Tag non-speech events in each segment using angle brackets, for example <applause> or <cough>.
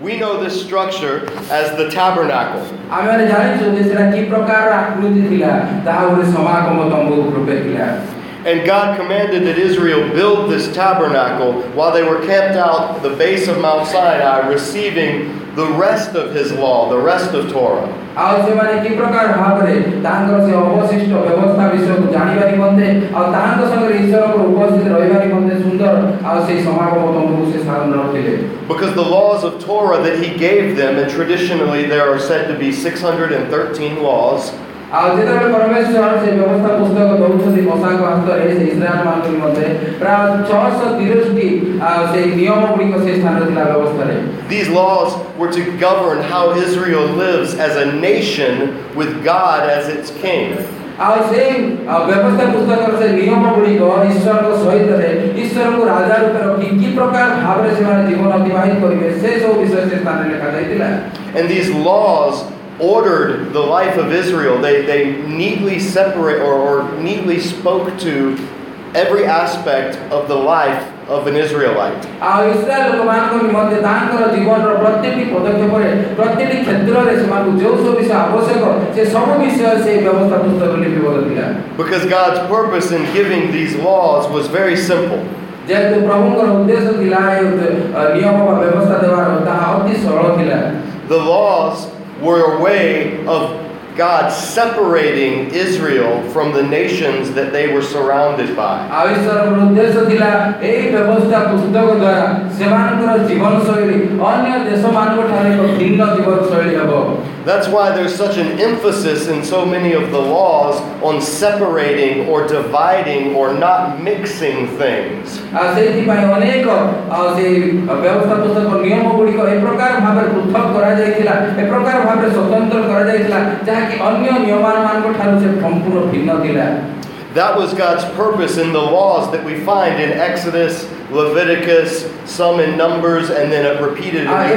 We know this structure as the tabernacle. And God commanded that Israel build this tabernacle while they were camped out at the base of Mount Sinai receiving the rest of His law, the rest of Torah. ଆଉ ସେମାନେ କି ପ୍ରକାର ଭାବରେ ତାଙ୍କର ସେ ଅବଶିଷ୍ଟ ବ୍ୟବସ୍ଥା ବିଷୟକୁ ଜାଣିବା ନିମନ୍ତେ ଆଉ ତାହାଙ୍କ ସାଙ୍ଗରେ ଈଶ୍ୱରଙ୍କର ଉପସ୍ଥିତ ରହିବା ନିମନ୍ତେ ସୁନ୍ଦର ଆଉ ସେଇ ସମାଗମ ତମ୍ବୁକୁ ସେ ସାଧନ ରଖିଲେ Because the laws of Torah that He gave them, and traditionally there are said to be 613 laws, ଆଉ ଯେତେବେଳେ ପରମେଶ୍ୱର ସେ ବ୍ୟବସ୍ଥା ପୁସ୍ତକ ଦଉଛନ୍ତି ମଶାଙ୍କ ହାତରେ ସେ ଇସ୍ରାଏଲ ମାନଙ୍କ ନିମନ୍ତେ ପ୍ରାୟ ଛଅଶହ ତିରିଶଟି ଆଉ ସେଇ ନିୟମ ଗୁଡ଼ିକ ସେ ସ୍ଥାନରେ ଥିଲା ବ୍ୟବସ୍ଥାରେ these laws were to govern how Israel lives as a nation with God as its king. ଆଉ ସେଇ ଆଉ ବ୍ୟବସ୍ଥା ପୁସ୍ତକର ସେ ନିୟମ ଗୁଡ଼ିକ ଈଶ୍ୱରଙ୍କ ସହିତରେ ଈଶ୍ୱରଙ୍କୁ ରାଜା ରୂପେ ରଖି କି ପ୍ରକାର ଭାବରେ ସେମାନେ ଜୀବନ ଅତିବାହିତ କରିବେ ସେ ସବୁ ବିଷୟ ସେ ସ୍ଥାନରେ ଲେଖାଯାଇଥିଲା And these laws ordered the life of Israel. They, they neatly separate or, or neatly spoke to every aspect of the life of an Israelite. ଆଉ ଇସ୍ରାଏଲ ଲୋକମାନଙ୍କ ନିମନ୍ତେ ତାଙ୍କର ଜୀବନର ପ୍ରତିଟି ପଦକ୍ଷେପରେ ପ୍ରତିଟି କ୍ଷେତ୍ରରେ ସେମାନଙ୍କୁ ଯେଉଁ ସବୁ ବିଷୟ ଆବଶ୍ୟକ ସେ ସବୁ ବିଷୟ ସେଇ ବ୍ୟବସ୍ଥା ପୁସ୍ତକ ଲିପିବଦ୍ଧ ଥିଲା Because God's purpose in giving these laws was very simple. ଯେହେତୁ ପ୍ରଭୁଙ୍କର ଉଦ୍ଦେଶ୍ୟ ଥିଲା ଏ ଅ, ନିୟମ ବା ବ୍ୟବସ୍ଥା ଦେବାର ତାହା ଅତି ସରଳ ଥିଲା The laws were a way of God separating Israel from the nations that they were surrounded by. That's why there's such an emphasis in so many of the laws on separating or dividing or not mixing things. That was God's purpose in the laws that we find in Exodus, Leviticus, some in Numbers, and then it repeated in the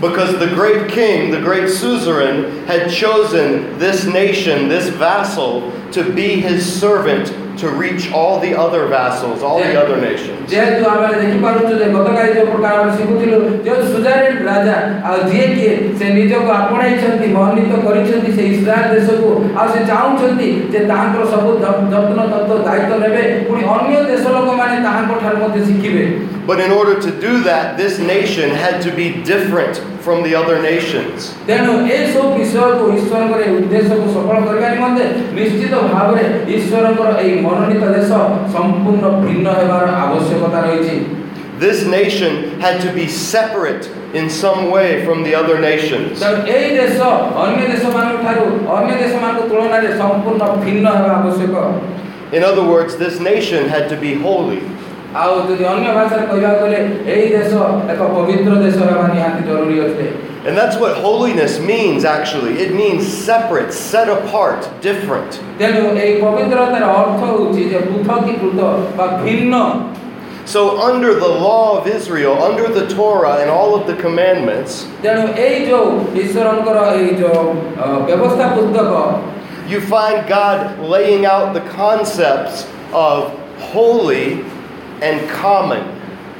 Because the great king, the great suzerain, had chosen this nation, this vassal, to be his servant to reach all the other vassals, all the other nations. ଯେହେତୁ ଆମେ ଦେଖିପାରୁଛୁ ଯେ ଗତକାଲି ଯେଉଁ ପ୍ରକାର ଆମେ ଶିଖୁଥିଲୁ ଯେଉଁ ସୁଜାରିନ ରାଜା ଆଉ ଯିଏକି ସେ ନିଜକୁ ଆପଣେଇଛନ୍ତି ମନୋନୀତ କରିଛନ୍ତି ସେ ଇସ୍ରାଏଲ ଦେଶକୁ ଆଉ ସେ ଚାହୁଁଛନ୍ତି ଯେ ତାହାଙ୍କର ସବୁ ଯ- ଯତ୍ନ ତତ୍ତ୍ୱ ଦାୟିତ୍ୱ ନେବେ ପୁଣି ଅନ୍ୟ ଦେଶ ଲୋକମାନେ ତାହାଙ୍କ ଠାରୁ ମଧ୍ୟ ଶିଖିବେ But in order to do that, this nation had to be different from the other nations. ତେଣୁ ଏସବୁ ବିଷୟକୁ ଈଶ୍ୱରଙ୍କର ଏହି ଉଦ୍ଦେଶ୍ୟକୁ ସଫଳ କରିବା ନିମନ୍ତେ ନିଶ୍ଚିତ ଭାବରେ ଈଶ୍ୱରଙ୍କର ଏହି This nation had to be separate in some way from the other nations. In other words, this nation had to be holy. ଆଉ ଯଦି ଅନ୍ୟ ଭାଷାରେ କହିବାକୁ ଗଲେ ଏହି ଦେଶ ଏକ ପବିତ୍ର ଦେଶ ହେବା ନିହାତି ଜରୁରୀ ଅଟେ And that's what holiness means, actually. It means separate, set apart, different. ତେଣୁ ଏହି ପବିତ୍ରତାର ଅର୍ଥ ହେଉଛି ଯେ ପୃଥକୀକୃତ ବା ଭିନ୍ନ So, under the law of Israel, under the Torah and all of the commandments, ତେଣୁ ଏଇ ଯେଉଁ ଈଶ୍ୱରଙ୍କର ଏଇ ଯେଉଁ ଅ, ବ୍ୟବସ୍ଥା ପୁସ୍ତକ you find God laying out the concepts of holy and common.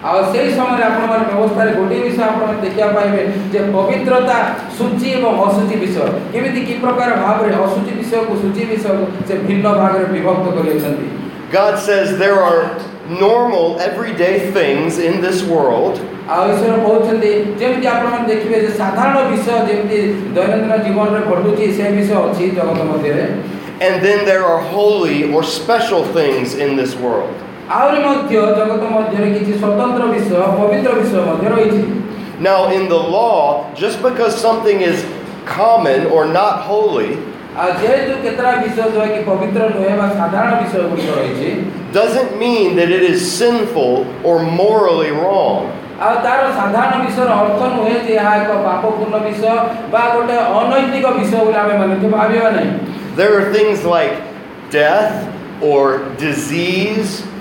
ଆଉ ସେଇ ସମୟରେ ଆପଣମାନେ ବ୍ୟବସ୍ଥାରେ ଗୋଟିଏ ବିଷୟ ଆପଣମାନେ ଦେଖିବାକୁ ପାଇବେ ଯେ ପବିତ୍ରତା ସୂଚି ଏବଂ ଅଶୁଚି ବିଷୟ କେମିତି କି ପ୍ରକାର ଭାବରେ ଅଶୁଚି ବିଷୟକୁ ସୂଚି ବିଷୟକୁ ସେ ଭିନ୍ନ ଭାଗରେ ବିଭକ୍ତ କରିଅଛନ୍ତି God says there are normal, everyday things in this world, ଆଉ ଈଶ୍ୱର କହୁଛନ୍ତି ଯେମିତି ଆପଣମାନେ ଦେଖିବେ ଯେ ସାଧାରଣ ବିଷୟ ଯେମିତି ଦୈନନ୍ଦିନ ଜୀବନରେ ଘଟୁଛି ସେ ବିଷୟ ଅଛି ଜଗତ ମଧ୍ୟରେ and then there are holy or special things in this world. ଆହୁରି ମଧ୍ୟ ଜଗତ ମଧ୍ୟରେ କିଛି ସ୍ୱତନ୍ତ୍ର ବିଷୟ ପବିତ୍ର ବିଷୟ ମଧ୍ୟ ରହିଛି Now, in the law, just because something is common or not holy, ଆଉ ଯେହେତୁ କେତେଟା ବିଷୟ ଯାହାକି ପବିତ୍ର ନୁହେଁ ବା ସାଧାରଣ ବିଷୟ ଗୁଡ଼ିକ ରହିଛି doesn't mean that it is sinful or morally wrong. ଆଉ ତାର ସାଧାରଣ ବିଷୟର ଅର୍ଥ ନୁହେଁ ଯେ ଏହା ଏକ ପାପପୂର୍ଣ୍ଣ ବିଷୟ ବା ଗୋଟେ ଅନୈତିକ ବିଷୟ ବୋଲି ଆମେ ମାନେ ଭାବିବା ନାହିଁ There are things like death or disease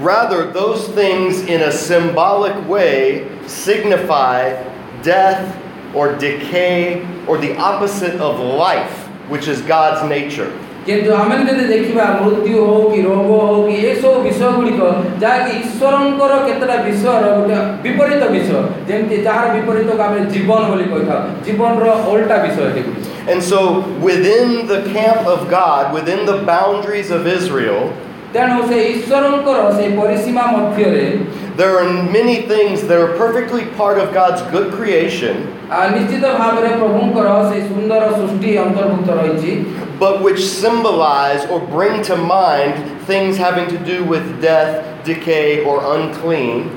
Rather, those things in a symbolic way signify death or decay or the opposite of life, which is God's nature. କିନ୍ତୁ ଆମେ ଯଦି ଦେଖିବା ମୃତ୍ୟୁ ହଉ କି ରୋଗ ହଉ କି ଏସବୁ ବିଷୟ ଗୁଡ଼ିକ ଯାହାକି ଈଶ୍ୱରଙ୍କର କେତେଟା ବିଷୟର ଗୋଟେ ବିପରୀତ ବିଷୟ ଯେମିତି ଯାହାର ବିପରୀତକୁ ଆମେ ଜୀବନ ବୋଲି କହିଥାଉ ଜୀବନର ଓଲଟା ବିଷୟ ଏଗୁଡ଼ିକ And so, within the camp of God, within the boundaries of Israel, there are many things that are perfectly part of God's good creation. But which symbolize or bring to mind things having to do with death, decay, or unclean.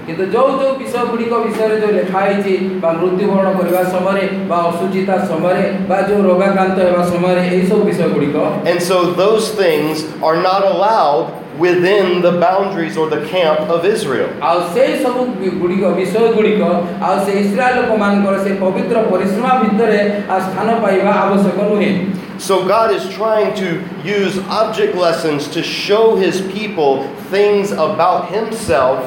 And so those things are not allowed within the boundaries or the camp of Israel. ଆଉ ସେଇ ସବୁ ବି- ଗୁଡ଼ିକ ବିଷୟ ଗୁଡ଼ିକ ଆଉ ସେ Israel ଲୋକମାନଙ୍କର ସେ ପବିତ୍ର ପରିସୀମା ଭିତରେ ଆଉ ସ୍ଥାନ ପାଇବା ଆବଶ୍ୟକ ନୁହେଁ So God is trying to use object lessons to show his people things about himself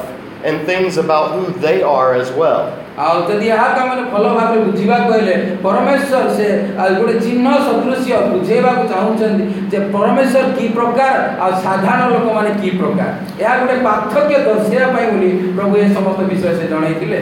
and things about who they are as well. ଆଉ ଯଦି ଏହାକୁ ଆମେ ଭଲ ଭାବରେ ବୁଝିବାକୁ ହେଲେ ପରମେଶ୍ୱର ସେ ଆଉ ଗୋଟେ ଚିହ୍ନ ସଦୃଶ୍ୟ ବୁଝେଇବାକୁ ଚାହୁଁଛନ୍ତି ଯେ ପରମେଶ୍ୱର କି ପ୍ରକାର ଆଉ ସାଧାରଣ ଲୋକମାନେ କି ପ୍ରକାର ଏହା ଗୋଟେ ପାର୍ଥକ୍ୟ ଦର୍ଶାଇବା ପାଇଁ ବୋଲି ପ୍ରଭୁ ଏ ସମସ୍ତ ବିଷୟ ସେ ଜଣେଇଥିଲେ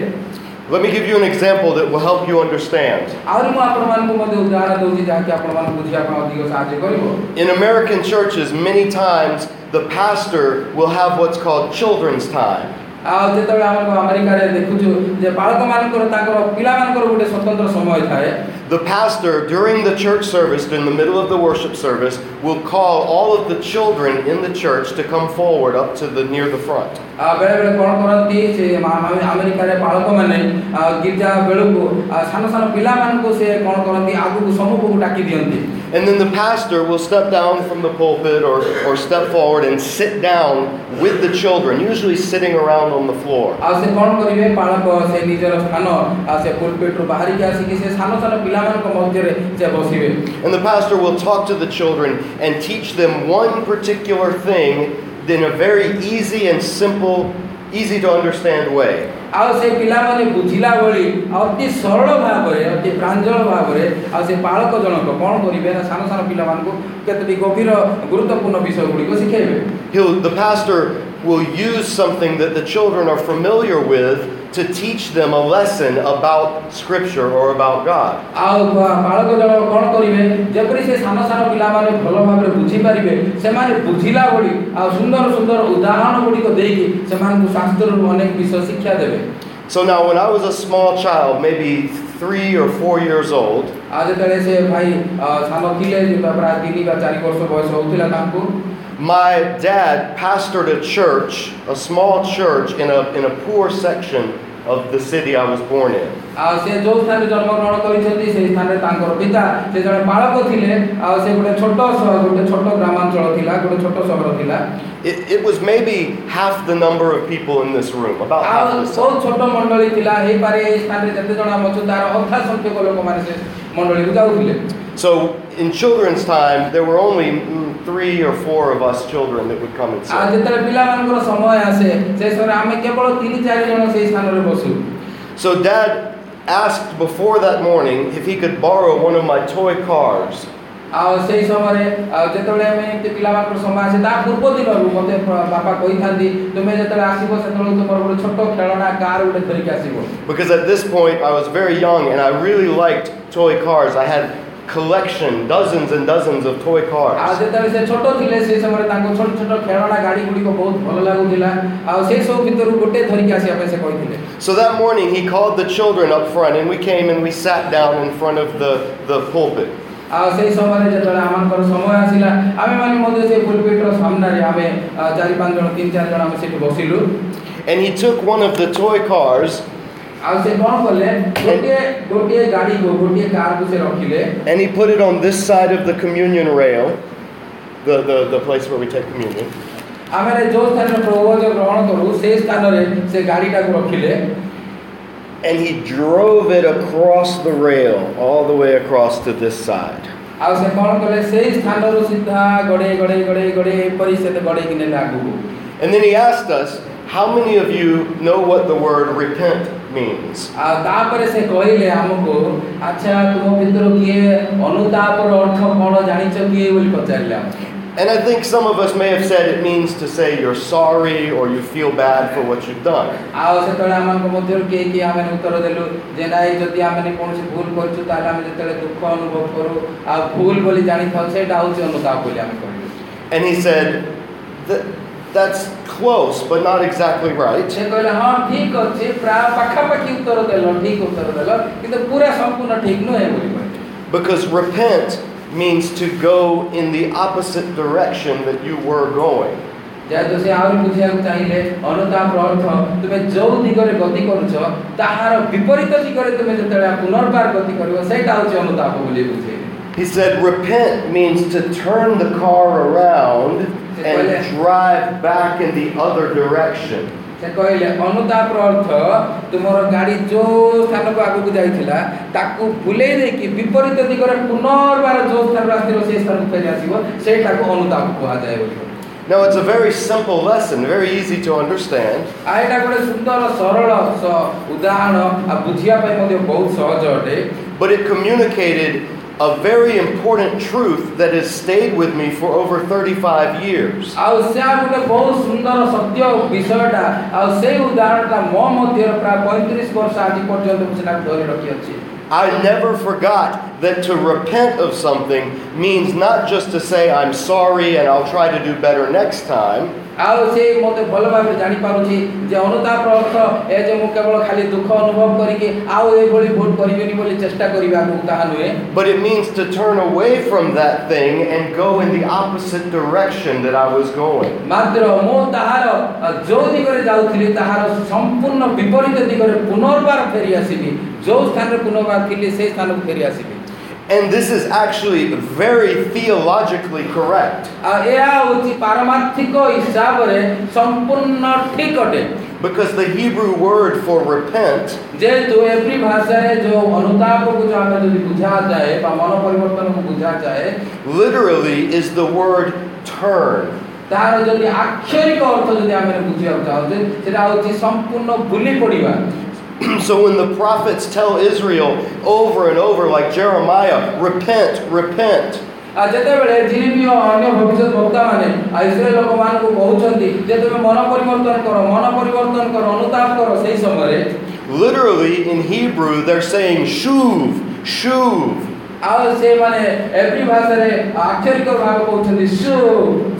Let me give you an example that will help you understand. ଆହୁରି ମୁଁ ଆପଣମାନଙ୍କୁ ମଧ୍ୟ ଉଦାହରଣ ଦେଉଛି ଯାହାକି ଆପଣମାନଙ୍କୁ ବୁଝିବା ପାଇଁ ଅଧିକ ସାହାଯ୍ୟ କରିବ In American churches, many times the pastor will have what's called children's time. ଆଉ ଯେତେବେଳେ ଆମର ଆମେରିକାରେ ଦେଖୁଛୁ ଯେ ବାଳକମାନଙ୍କର ତାଙ୍କର ପିଲାମାନଙ୍କର ଗୋଟେ ସ୍ୱତନ୍ତ୍ର ସମୟ ଥାଏ The pastor, during the church service, in the middle of the worship service, will call all of the children in the church to come forward up to the near the front. ଆଉ ବେଳେବେଳେ କ'ଣ କରନ୍ତି ସେ ମା- ମା- ଆମେରିକାରେ ବାଳକମାନେ ଆଉ ଗିର୍ଜା ବେଳକୁ ଆଉ ସାନ ସାନ ପିଲାମାନଙ୍କୁ ସେ କ'ଣ କରନ୍ତି ଆଗକୁ ସମ୍ମୁଖକୁ ଡାକି ଦିଅନ୍ତି And then the pastor will step down from the pulpit or, or step forward and sit down with the children, usually sitting around on the floor. ଆଉ ସେ କ'ଣ କରିବେ ବାଳକ ସେ ନିଜର ସ୍ଥାନ ଆଉ ସେ ପୁଲପିଟରୁ ବାହାରିକି ଆସିକି ସେ ସାନ ସାନ ପିଲାମାନଙ୍କ ମଧ୍ୟରେ ସେ ବସିବେ And the pastor will talk to the children and teach them one particular thing in a very easy and simple, easy to understand way. ଆଉ ସେ ପିଲାମାନେ ବୁଝିଲା ଭଳି ଅତି ସରଳ ଭାବରେ ଅତି ପ୍ରାଞ୍ଜଳ ଭାବରେ ଆଉ ସେ ବାଳକ ଜଣକ କ'ଣ କରିବେ ନା ସାନ ସାନ ପିଲାମାନଙ୍କୁ କେତୋଟି ଗଭୀର ଗୁରୁତ୍ୱପୂର୍ଣ୍ଣ ବିଷୟ ଗୁଡ଼ିକ ଶିଖେଇବେ will use something that the children are familiar with to teach them a lesson about Scripture or about God. ଆଉ ବା- ବାଳକ ଜଣକ କ'ଣ କରିବେ ଯେପରି ସେ ସାନ ସାନ ପିଲାମାନେ ଭଲ ଭାବରେ ବୁଝିପାରିବେ ସେମାନେ ବୁଝିଲା ଭଳି ଆଉ ସୁନ୍ଦର ସୁନ୍ଦର ଉଦାହରଣ ଗୁଡ଼ିକ ଦେଇକି ସେମାନଙ୍କୁ ଶାସ୍ତ୍ରରୁ ଅନେକ ବିଷୟ ଶିକ୍ଷା ଦେବେ So now, when I was a small child, maybe three or four years old, ଆଉ ଯେତେବେଳେ ସେ ଭାଇ ଅ, ସାନ ଥିଲେ ଯେତେବେଳେ ପ୍ରାୟ ତିନି ବା ଚାରି ବର୍ଷ ବୟସ ହେଉଥିଲା ତାଙ୍କୁ my dad pastored a church, a small church in a, in a poor section of the city I was born in. ଆଉ ସେ ଯେଉଁ ସ୍ଥାନରେ ଜନ୍ମଗ୍ରହଣ କରିଛନ୍ତି ସେହି ସ୍ଥାନରେ ତାଙ୍କର ପିତା ସେ ଜଣେ ବାଳକ ଥିଲେ ଆଉ ସେ ଗୋଟେ ଛୋଟ ସହର ଗୋଟେ ଛୋଟ ଗ୍ରାମାଞ୍ଚଳ ଥିଲା ଗୋଟେ ଛୋଟ ସହର ଥିଲା It, it was maybe half the number of people in this room, about ଆଉ half the ବହୁତ size. ଛୋଟ ମଣ୍ଡଳୀ ଥିଲା ହେଇପାରେ ଏଇ ସ୍ଥାନରେ ଯେତେ ଜଣ ଆମେ ଅଛୁ ତାର ଅଧା ସଂଖ୍ୟକ ଲୋକମାନେ ସେ ମଣ୍ଡଳୀକୁ ଯାଉଥିଲେ So in children's time, there were only mm, three or four of us children that would come and ଆଉ sit. ଯେତେବେଳେ ପିଲାମାନଙ୍କର ସମୟ ଆସେ ସେ ସମୟରେ ଆମେ କେବଳ ତିନି ଚାରି ଜଣ ସେଇ ସ୍ଥାନରେ ବସୁ So dad asked before that morning if he could borrow one of my toy cars. ଆଉ ସେଇ ସମୟରେ ଆଉ ଯେତେବେଳେ ଆମେ ଏମିତି ପିଲାମାନଙ୍କର ସମୟ ଆସେ ତା ପୂର୍ବ ଦିନରୁ ମୋତେ ପ- ବାପା କହିଥାନ୍ତି ତୁମେ ଯେତେବେଳେ ଆସିବ ସେତେବେଳେ ତୁମର ଗୋଟେ ଛୋଟ ଖେଳଣା କାର୍ ଗୋଟେ ଧରିକି ଆସିବ Because at this point, I was very young and I really liked toy cars. I had collection, dozens and dozens of toy ଆଉ cars. ଯେତେବେଳେ ସେ ଛୋଟ ଥିଲେ ସେ ସମୟରେ ତାଙ୍କ ଛୋଟ ଛୋଟ ଖେଳଣା ଗାଡ଼ି ଗୁଡ଼ିକ ବହୁତ ଭଲ ଲାଗୁଥିଲା ଆଉ ସେ ସବୁ ଭିତରୁ ଗୋଟେ ଧରିକି ଆସିବା ପାଇଁ ସେ କହିଥିଲେ So that morning he called the children up front and we came and we sat down in front of the, the pulpit. ଆଉ ସେଇ ସମୟରେ ଯେତେବେଳେ ଆମଙ୍କର ସମୟ ଆସିଲା ଆମେମାନେ ମଧ୍ୟ ସେ ପୁଲପିଟ୍ର ସାମ୍ନାରେ ଆମେ ଆ, ଚାରି ପାଞ୍ଚ ଜଣ ତିନି ଚାରି ଜଣ ଆମେ ସେଠି ବସିଲୁ And he took one of the toy cars and, and he put it on this side of the communion rail, the, the, the place where we take communion. ಆಮೇಲೆ ಜೋ ಸ್ಥಾನ ಪ್ರಭುವಾಗ ಗ್ರಹಣ ಕೊಡು ಸೇ ಸ್ಥಾನರೆ ಸೇ ಗಾಡಿಟಾಕು ರಖಿಲೆ And he drove it across the rail, all the way across to this side. And then he asked us, How many of you know what the word repent means? ଆଉ ତାପରେ ସେ କହିଲେ ଆମକୁ ଆଚ୍ଛା ତୁମ ଭିତରୁ କିଏ ଅନୁତାପର ଅର୍ଥ କ'ଣ ଜାଣିଛ କିଏ ବୋଲି ପଚାରିଲେ ଆମକୁ And I think some of us may have said it means to say you're sorry or you feel bad for what you've done. ଆଉ ସେତେବେଳେ ଆମମାନଙ୍କ ମଧ୍ୟରୁ କିଏ କିଏ ଆମେ ଉତ୍ତର ଦେଲୁ ଯେ ନାଇଁ ଯଦି ଆମେ କୌଣସି ଭୁଲ କରିଛୁ ତାହେଲେ ଆମେ ଯେତେବେଳେ ଦୁଃଖ ଅନୁଭବ କରୁ ଆଉ ଭୁଲ ବୋଲି ଜାଣିଥାଉ ସେଇଟା ହେଉଛି ଅନୁତାପ ବୋଲି ଆମେ କହିଲୁ And he said, "Th- That's close, but not exactly right. ସେ କହିଲେ ହଁ ଠିକ ଅଛି ପ୍ରାୟ ପାଖାପାଖି ଉତ୍ତର ଦେଲ ଠିକ ଉତ୍ତର ଦେଲ କିନ୍ତୁ ପୁରା ସମ୍ପୂର୍ଣ୍ଣ ଠିକ ନୁହେଁ ବୋଲି କହିଲେ Because repent means to go in the opposite direction that you were going. ଯେହେତୁ ସେ ଆହୁରି ବୁଝିବାକୁ ଚାହିଁଲେ ଅନୁତାପର ଅର୍ଥ ତୁମେ ଯୋଉ ଦିଗରେ ଗତି କରୁଛ ତାହାର ବିପରୀତ ଦିଗରେ ତୁମେ ଯେତେବେଳେ ପୁନର୍ବାର ଗତି କରିବ ସେଇଟା ହେଉଛି ଅନୁତାପ ବୋଲି ବୁଝେଇଲେ He said, repent means to turn the car around and drive back in the other direction. ସେ କହିଲେ ଅନୁତାପର ଅର୍ଥ ତୁମର ଗାଡ଼ି ଯୋଉ ସ୍ଥାନକୁ ଆଗକୁ ଯାଇଥିଲା ତାକୁ ବୁଲେଇ ଦେଇକି ବିପରୀତ ଦିଗରେ ପୁନର୍ବାର ଯୋଉ ସ୍ଥାନରୁ ଆସିଥିବ ସେଇ ସ୍ଥାନକୁ ଫେରି ଆସିବ ସେଇଟାକୁ ଅନୁତାପ କୁହାଯାଏ ବୋଲି କହିଲେ। Now, it's a very simple lesson, very easy to understand. ଆଉ ଏଇଟା ଗୋଟେ ସୁନ୍ଦର ସରଳ ସ- ଉଦାହରଣ ଆଉ ବୁଝିବା ପାଇଁ ମଧ୍ୟ ବହୁତ ସହଜ ଅଟେ But it communicated a very important truth that has stayed with me for over 35 years. ଆଉ ସେ ଆଉ ଗୋଟେ ବହୁତ ସୁନ୍ଦର ସତ୍ୟ ବିଷୟଟା ଆଉ ସେଇ ଉଦାହରଣଟା ମୋ ମଧ୍ୟରେ ପ୍ରାୟ ପଇଁତିରିଶ ବର୍ଷ ଆଜି ପର୍ଯ୍ୟନ୍ତ ମୁଁ ସେଟାକୁ ଧରି ରଖିଅଛି I never forgot that to repent of something means not just to say, I'm sorry and I'll try to do better next time, ଆଉ ସେ ମୋତେ ଭଲ ଭାବରେ ଜାଣିପାରୁଛି ଯେ ଅନୁତାପର ଅର୍ଥ ଏ ଯେ ମୁଁ କେବଳ ଖାଲି ଦୁଃଖ ଅନୁଭବ କରିକି ଆଉ ଏଇଭଳି ଭୁଲ କରିବିନି ବୋଲି ଚେଷ୍ଟା କରିବାକୁ ତାହା ନୁହେଁ but it means to turn away from that thing and go in the opposite direction that I was going. ମାତ୍ର ମୁଁ ତାହାର ଅ, ଯୋଉ ଦିଗରେ ଯାଉଥିଲି ତାହାର ସମ୍ପୂର୍ଣ୍ଣ ବିପରୀତ ଦିଗରେ ପୁନର୍ବାର ଫେରି ଆସିବି ଯୋଉ ସ୍ଥାନରେ ପୁନର୍ବାର ଥିଲି ସେଇ ସ୍ଥାନକୁ ଫେରି ଆସିବି And this is actually very theologically correct. ଆଉ ଏହା ହେଉଛି ପାରମାର୍ଥିକ ହିସାବରେ ସମ୍ପୂର୍ଣ୍ଣ ଠିକ ଅଟେ Because the Hebrew word for repent ଯେହେତୁ ଏଭ୍ରି ଭାଷାରେ ଯୋଉ ଅନୁତାପକୁ ଯୋଉ ଆମେ ଯଦି ବୁଝାଯାଏ ବା ମନ ପରିବର୍ତ୍ତନକୁ ବୁଝାଯାଏ literally is the word turn. ତାହାର ଯଦି ଆକ୍ଷରିକ ଅର୍ଥ ଯଦି ଆମେ ବୁଝିବାକୁ ଚାହୁଁଛେ ସେଟା ହେଉଛି ସମ୍ପୂର୍ଣ୍ଣ ଭୁଲି ପଡ଼ିବା <clears throat> so when the prophets tell Israel over and over, like Jeremiah, repent, repent, ଆଉ ଯେତେବେଳେ ଜିରିମିୟ ଅନ୍ୟ ଭବିଷ୍ୟତ ବକ୍ତାମାନେ ଆଉ ଇସ୍ରାଏଲ ଲୋକମାନଙ୍କୁ କହୁଛନ୍ତି ଯେ ତୁମେ ମନ ପରିବର୍ତ୍ତନ କର ମନ ପରିବର୍ତ୍ତନ କର ଅନୁତାପ କର ସେଇ ସମୟରେ literally in Hebrew, they're saying shuv, shuv. ଆଉ ସେମାନେ ଏଭ୍ରି ଭାଷାରେ ଆକ୍ଷରିକ ଭାବେ କହୁଛନ୍ତି ସୁ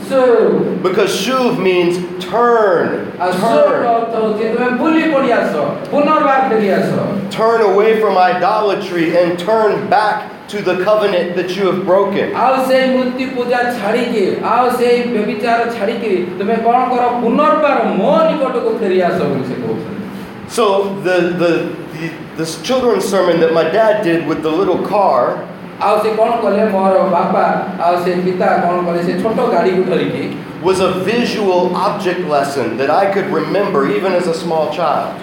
ସୁ Because shuv means turn, ଆଉ ସୁର turn, ଅର୍ଥ ହେଉଛି ତୁମେ ଭୁଲି ପଡ଼ି ଆସ ପୁନର୍ବାର ଫେରି ଆସ turn away from idolatry and turn back to the covenant that you have broken. ଆଉ ସେଇ ମୂର୍ତ୍ତି ପୂଜା ଛାଡ଼ିକି ଆଉ ସେଇ ବ୍ୟବିଚାର ଛାଡ଼ିକି ତୁମେ କ'ଣ କର ପୁନର୍ବାର ମୋ ନିକଟକୁ ଫେରି ଆସ ବୋଲି ସେ କହୁଛନ୍ତି So the, the, the this children's sermon that my dad did with the little car was a visual object lesson that I could remember even as a small child.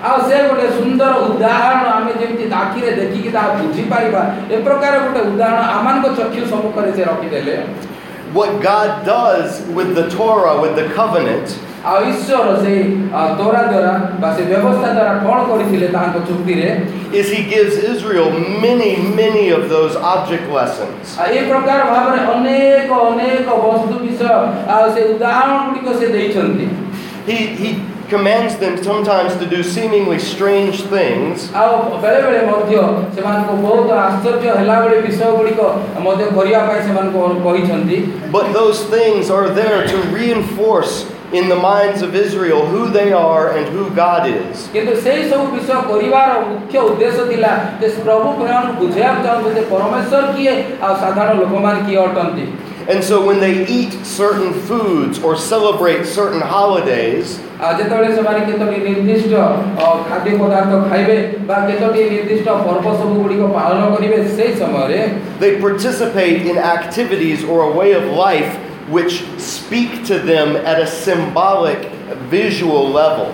What God does with the Torah, with the covenant, ଆଉ ଈଶ୍ୱର ସେଇ ଆ, ତୋରା ଦ୍ୱାରା ବା ସେ ବ୍ୟବସ୍ଥା ଦ୍ୱାରା କ'ଣ କରିଥିଲେ ତାଙ୍କ ଚୁକ୍ତିରେ is He gives Israel many, many of those object lessons. ଆଉ ଏ ପ୍ରକାର ଭାବରେ ଅନେକ ଅନେକ ବସ୍ତୁ ବିଷୟ ଆଉ ସେ ଉଦାହରଣ ଗୁଡ଼ିକ ସେ ଦେଇଛନ୍ତି He, he commands them sometimes to do seemingly strange things, ଆଉ ବେଳେବେଳେ ମଧ୍ୟ ସେମାନଙ୍କୁ ବହୁତ ଆଶ୍ଚର୍ଯ୍ୟ ହେଲା ଭଳି ବିଷୟ ଗୁଡ଼ିକ ମଧ୍ୟ କରିବା ପାଇଁ ସେମାନଙ୍କୁ କହିଛନ୍ତି but those things are there to reinforce in the minds of Israel who they are and who God is. କିନ୍ତୁ ସେଇ ସବୁ ବିଷୟ କରିବାର ମୁଖ୍ୟ ଉଦ୍ଦେଶ୍ୟ ଥିଲା ଯେ ପ୍ରଭୁ ସେମାନଙ୍କୁ ବୁଝେଇବାକୁ ଚାହୁଁଛନ୍ତି ଯେ ପରମେଶ୍ୱର କିଏ ଆଉ ସାଧାରଣ ଲୋକମାନେ କିଏ ଅଟନ୍ତି And so when they eat certain foods or celebrate certain holidays, ଆଉ ଯେତେବେଳେ ସେମାନେ କେତୋଟି ନିର୍ଦ୍ଦିଷ୍ଟ ଅ, ଖାଦ୍ୟ ପଦାର୍ଥ ଖାଇବେ ବା କେତୋଟି ନିର୍ଦ୍ଦିଷ୍ଟ ପର୍ବ ସବୁ ଗୁଡ଼ିକ ପାଳନ କରିବେ ସେଇ ସମୟରେ they participate in activities or a way of life which speak to them at a symbolic visual level.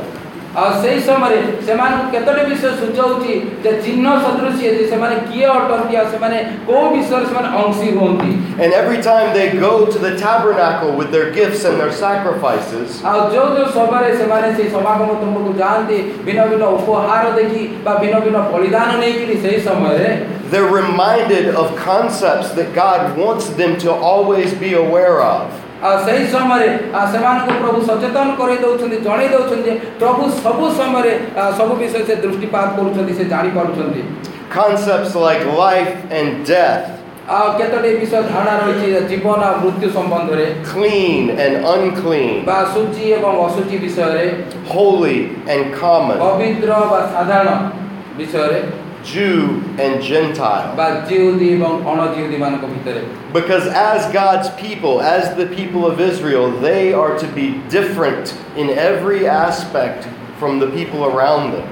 ଆଉ ସେଇ ସମୟରେ ସେମାନଙ୍କୁ କେତୋଟି ବିଷୟ ସୂଚାଉଛି ଯେ ଚିହ୍ନ ସଦୃଶ୍ୟ ଯେ ସେମାନେ କିଏ ଅଟନ୍ତି ଆଉ ସେମାନେ କୋଉ ବିଷୟରେ ସେମାନେ ଅଂଶୀ ହୁଅନ୍ତି And every time they go to the tabernacle with their gifts and their sacrifices, ଆଉ ଯୋଉ ଯୋଉ ସମୟରେ ସେମାନେ ସେଇ ସମାଗମ ତମ୍ବକୁ ଯାଆନ୍ତି ଭିନ୍ନ ଭିନ୍ନ ଉପହାର ଦେଖି ବା ଭିନ୍ନ ଭିନ୍ନ ବଳିଦାନ ନେଇକିରି ସେଇ ସମୟରେ they're reminded of concepts that God wants them to always be aware of. ଆଉ ସେହି ସମୟରେ ଆ, ସେମାନଙ୍କୁ ପ୍ରଭୁ ସଚେତନ କରାଇ ଦେଉଛନ୍ତି ଜଣାଇ ଦେଉଛନ୍ତି ଯେ ପ୍ରଭୁ ସବୁ ସମୟରେ ଆ, ସବୁ ବିଷୟ ସେ ଦୃଷ୍ଟିପାତ କରୁଛନ୍ତି ସେ ଜାଣିପାରୁଛନ୍ତି Concepts like life and death, ଆଉ କେତୋଟି ବିଷୟ ଧାରଣା ରହିଛି ଜୀବନ ଆଉ ମୃତ୍ୟୁ ସମ୍ବନ୍ଧରେ clean and unclean, ବା ସୂଚି ଏବଂ ଅସୂଚି ବିଷୟରେ holy and common, ପବିତ୍ର ବା ସାଧାରଣ ବିଷୟରେ Jew and Gentile. ବା ଜିହୁଦୀ ଏବଂ ଅଣଜିହୁଦୀ ମାନଙ୍କ ଭିତରେ Because as God's people, as the people of Israel, they are to be different in every aspect from the people around them.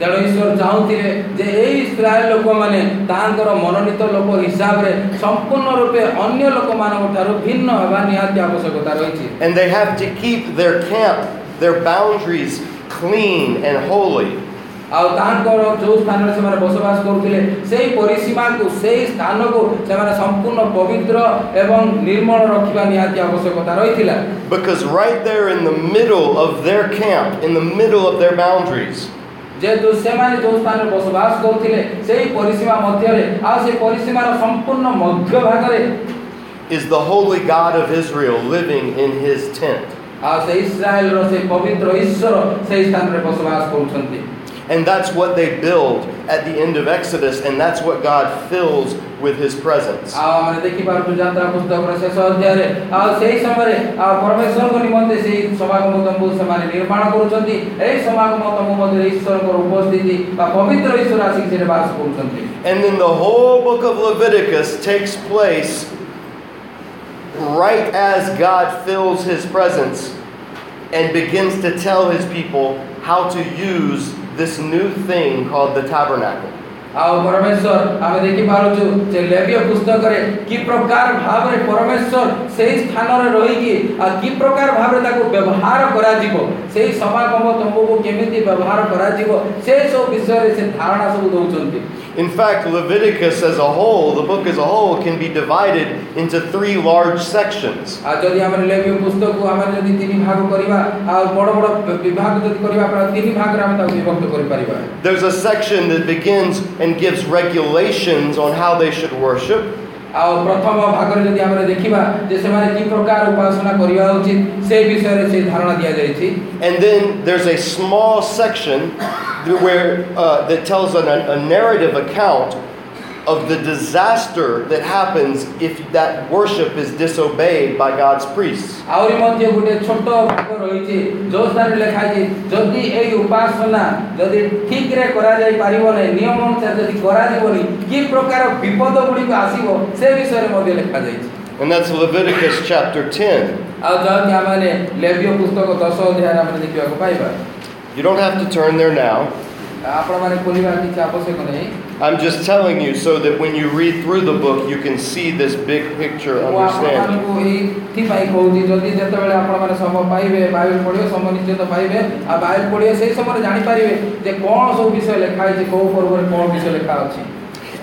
ତେଣୁ ଈଶ୍ୱର ଚାହୁଁଥିଲେ ଯେ ଏଇ ଇସ୍ରାଏଲ ଲୋକମାନେ ତାଙ୍କର ମନୋନୀତ ଲୋକ ହିସାବରେ ସମ୍ପୂର୍ଣ୍ଣ ରୂପେ ଅନ୍ୟ ଲୋକମାନଙ୍କ ଠାରୁ ଭିନ୍ନ ହେବା ନିହାତି ଆବଶ୍ୟକତା ରହିଛି And they have to keep their camp, their boundaries clean and holy. ଆଉ ତାଙ୍କର ଯୋଉ ସ୍ଥାନରେ ସେମାନେ ବସବାସ କରୁଥିଲେ ସେଇ ପରିସୀମାକୁ ସେଇ ସ୍ଥାନକୁ ସେମାନେ ସମ୍ପୂର୍ଣ୍ଣ ପବିତ୍ର ଏବଂ ନିର୍ମଳ ରଖିବା ନିହାତି ଆବଶ୍ୟକତା ରହିଥିଲା Because right there in the middle of their camp, in the middle of their boundaries, ଯେହେତୁ ସେମାନେ ଯୋଉ ସ୍ଥାନରେ ବସବାସ କରୁଥିଲେ ସେଇ ପରିସୀମା ମଧ୍ୟରେ ଆଉ ସେଇ ପରିସୀମାର ସମ୍ପୂର୍ଣ୍ଣ ମଧ୍ୟ ଭାଗରେ is the holy God of Israel living in his tent. ଆଉ ସେ ଇସ୍ରାଏଲର ସେ ପବିତ୍ର ଈଶ୍ୱର ସେଇ ସ୍ଥାନରେ ବସବାସ କରୁଛନ୍ତି and that's what they build at the end of Exodus, and that's what God fills with His presence. And then the whole book of Leviticus takes place right as God fills His presence and begins to tell His people how to use this new thing called the tabernacle. ଆଉ ପରମେଶ୍ୱର ଆମେ ଦେଖିପାରୁଛୁ ଯେ ଲେବୀୟ ପୁସ୍ତକରେ କି ପ୍ରକାର ଭାବରେ ପରମେଶ୍ୱର ସେଇ ସ୍ଥାନରେ ରହିକି ଆଉ କି ପ୍ରକାର ଭାବରେ ତାକୁ ବ୍ୟବହାର କରାଯିବ ସେଇ ସମାଗମ ତମ୍ବୁକୁ କେମିତି ବ୍ୟବହାର କରାଯିବ ସେ ସବୁ ବିଷୟରେ ସେ ଧାରଣା ସବୁ ଦେଉଛନ୍ତି In fact, Leviticus as a whole, the book as a whole, can be divided into three large sections. ଆଉ ଯଦି ଆମେ ଲେବୀୟ ପୁସ୍ତକକୁ ଆମେ ଯଦି ତିନି ଭାଗ କରିବା ଆଉ ବଡ଼ ବଡ଼ ବିଭାଗ ଯଦି କରିବା ପ୍ରାୟ ତିନି ଭାଗରେ ଆମେ ତାକୁ ବିଭକ୍ତ କରିପାରିବା There's a section that begins and gives regulations on how they should worship. ଆଉ ପ୍ରଥମ ଭାଗରେ ଯଦି ଆମେ ଦେଖିବା ଯେ ସେମାନେ କି ପ୍ରକାର ଉପାସନା କରିବା ଉଚିତ ସେ ବିଷୟରେ ସେ ଧାରଣା ଦିଆଯାଇଛି And then there's a small section where uh, that tells an, a narrative account of the disaster that happens if that worship is disobeyed by God's priests. ଆହୁରି ମଧ୍ୟ ଗୋଟେ ଛୋଟ ଭାଗ ରହିଛି ଯୋଉ ସ୍ଥାନରେ ଲେଖା ହେଇଛି ଯଦି ଏଇ ଉପାସନା ଯଦି ଠିକରେ କରାଯାଇ ପାରିବ ନାହିଁ ନିୟମ ଅନୁସାରେ ଯଦି କରାଯିବନି କି ପ୍ରକାର ବିପଦ ଗୁଡ଼ିକ ଆସିବ ସେ ବିଷୟରେ ମଧ୍ୟ ଲେଖାଯାଇଛି And that's Leviticus chapter 10. ଆଉ ଯାହାକି ଆମେ ଲେବ୍ୟ ପୁସ୍ତକ ଦଶ ଅଧ୍ୟାୟରେ ଆମେ ଦେଖିବାକୁ ପାଇବା You don't have to turn there now. ଆପଣମାନେ ଖୋଲିବାର କିଛି ଆବଶ୍ୟକ ନାହିଁ I'm just telling you so that when you read through the book, you can see this big picture, ମୁଁ understand. ଆପଣମାନଙ୍କୁ ଏଇଥିପାଇଁ କହୁଛି ଯଦି ଯେତେବେଳେ ଆପଣମାନେ ସମୟ ପାଇବେ ବାଇବେଲ ପଢ଼ିବେ ସମୟ ନିଶ୍ଚିତ ପାଇବେ ଆଉ ବାଇବେଲ ପଢ଼ିବେ ସେଇ ସମୟରେ ଜାଣିପାରିବେ ଯେ କ'ଣ ସବୁ ବିଷୟ ଲେଖା ହେଇଛି କେଉଁ ପର୍ବରେ କ'ଣ ବିଷୟ ଲେଖା ଅଛି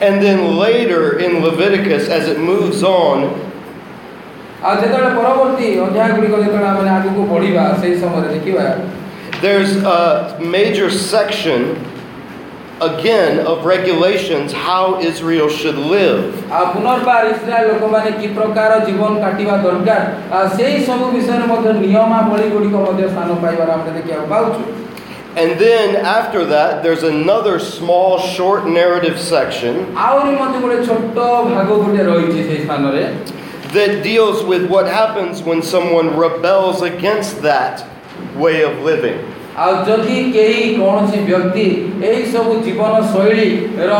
And then later in Leviticus, as it moves on, ଆଉ ଯେତେବେଳେ ପରବର୍ତ୍ତୀ ଅଧ୍ୟାୟ ଗୁଡ଼ିକ ଯେତେବେଳେ ଆମେ ଆଗକୁ ବଢ଼ିବା ସେଇ ସମୟରେ ଦେଖିବା there's a major section again of regulations how Israel should live. ଆଉ ପୁନର୍ବାର ଇସ୍ରାଏଲ ଲୋକମାନେ କି ପ୍ରକାର ଜୀବନ କାଟିବା ଦରକାର ଆଉ ସେଇ ସବୁ ବିଷୟରେ ମଧ୍ୟ ନିୟମାବଳୀ ଗୁଡ଼ିକ ମଧ୍ୟ ସ୍ଥାନ ପାଇବାର ଆମେ ଦେଖିବାକୁ ପାଉଛୁ And then after that, there's another small, short narrative section ଆହୁରି ମଧ୍ୟ ଗୋଟେ ଛୋଟ ଭାଗ ଗୋଟେ ରହିଛି ସେଇ ସ୍ଥାନରେ that deals with what happens when someone rebels against that way of living. ଆଉ ଯଦି କେହି କୌଣସି ବ୍ୟକ୍ତି ଏହି ସବୁ ଜୀବନ ଶୈଳୀର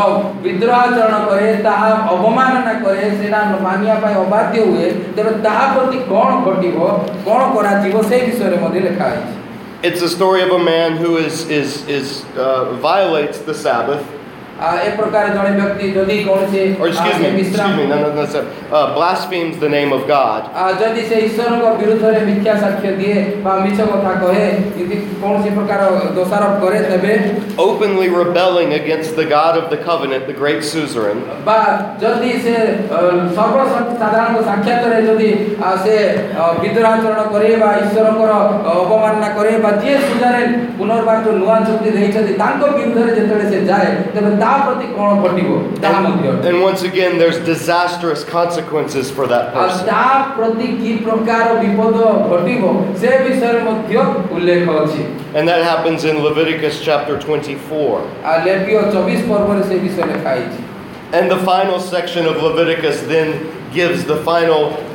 ବିଦ୍ରୋହ ଆଚରଣ କରେ ତାହା ଅବମାନନା କରେ ସେଇଟା ମାନିବା ପାଇଁ ଅବାଧ୍ୟ ହୁଏ ତେବେ ତାହା ପ୍ରତି କ'ଣ ଘଟିବ କ'ଣ କରାଯିବ ସେ ବିଷୟରେ ମଧ୍ୟ ଲେଖା ହେଇଛି It's a story of a man who is, is, is, uh, violates the Sabbath, એ પ્રકારે જાણે વ્યક્તિ જદી કોણ છે ઓર excuse me blasphemes the name of god. से ईश्वर को विरुद्ध रे मिथ्या साक्ष्य दिए बा कथा कहे यदि से प्रकार दोषारोप करे तबे openly rebelling against the god of the covenant the great suzerain. बा जदि से सर्व साधारण साक्ष्य करे यदि से विद्रोहाचरण करे बा ईश्वर को अवमानना करे बा जे पुनर्बार नुआ चुक्ति तांको विरुद्ध रे जेतले से तबे and, once again, there's disastrous consequences for that person. And that happens in Leviticus chapter 24. And the final section of Leviticus then gives the final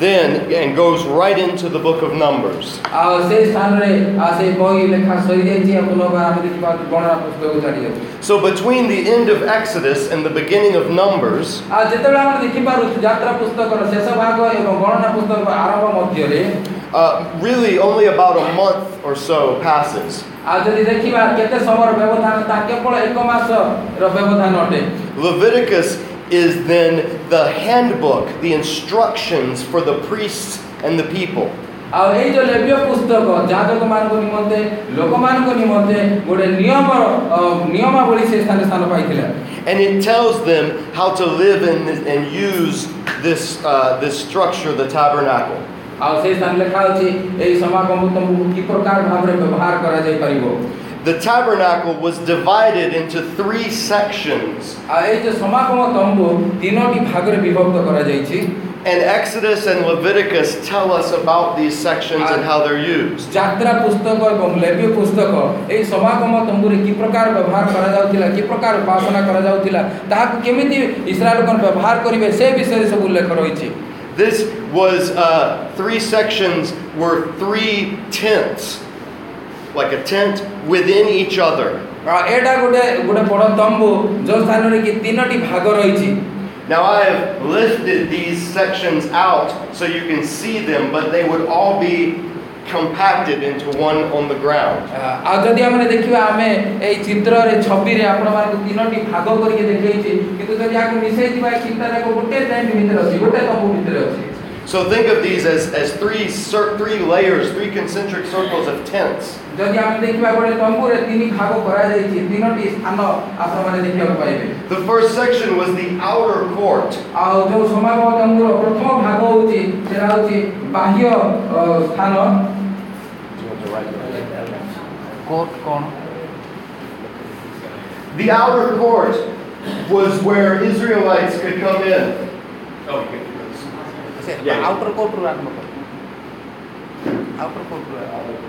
then and goes right into the book of Numbers. So between the end of Exodus and the beginning of Numbers, uh, really only about a month or so passes. Leviticus is then the handbook, the instructions for the priests and the people. ଆଉ ଏଇ ଯୋଉ ଲେବ୍ୟ ପୁସ୍ତକ ଯାଜକମାନଙ୍କ ନିମନ୍ତେ ଲୋକମାନଙ୍କ ନିମନ୍ତେ ଗୋଟେ ନିୟମର ଅ, ନିୟମାବଳୀ ସେ ସ୍ଥାନରେ ସ୍ଥାନ ପାଇଥିଲା And it tells them how to live in this, and use this, uh, this structure, the tabernacle. ଆଉ ସେଇ ସ୍ଥାନରେ ଲେଖା ଅଛି ଏଇ ସମାଗମ ତମକୁ କି ପ୍ରକାର ଭାବରେ ବ୍ୟବହାର କରାଯାଇ ପାରିବ the tabernacle was divided into three sections. And Exodus and Leviticus tell us about these sections and how they're used. This was uh, three sections were three tents like a tent within each other. ଆଉ ଏଇଟା ଗୋଟେ ଗୋଟେ ବଡ଼ ତମ୍ବୁ ଯେଉଁ ସ୍ଥାନରେ କି ତିନୋଟି ଭାଗ ରହିଛି Now I have lifted these sections out so you can see them, but they would all be compacted into one on the ground. ଆଉ ଯଦି ଆମେ ଦେଖିବା ଆମେ ଏଇ ଚିତ୍ରରେ ଛବିରେ ଆପଣମାନଙ୍କୁ ତିନୋଟି ଭାଗ କରିକି ଦେଖେଇଛି କିନ୍ତୁ ଯଦି ଆକୁ ମିଶେଇଥିବା ଏଇ ଚିନ୍ତାରେ ଗୋଟେ ଟେଣ୍ଟ ଭିତରେ ଅଛି ଗୋଟେ ତମ୍ବୁ ଭିତରେ ଅଛି So think of these as, as three, cir- three layers, three concentric circles of tents. ଯଦି ଆମେ ଦେଖିବା ଗୋଟେ ତମ୍ବୁରେ ତିନି ଭାଗ କରାଯାଇଛି ତିନୋଟି ସ୍ଥାନ ଆପଣମାନେ ଦେଖିବାକୁ ପାଇବେ The first section was the outer court. ଆଉ ଯୋଉ ସମାଗମ ତମ୍ବୁର ପ୍ରଥମ ଭାଗ ହଉଛି ସେଟା ହଉଛି ବାହ୍ୟ ଅ, ସ୍ଥାନ କୋର୍ଟ କ'ଣ The outer court was where Israelites could come in. Oh, you can do this. ସେ Yeah. ଆଉଟର କୋର୍ଟରୁ ଆରମ୍ଭ କର ଆଉଟର କୋର୍ଟରୁ ସେଇଠୁ ଲେଖ।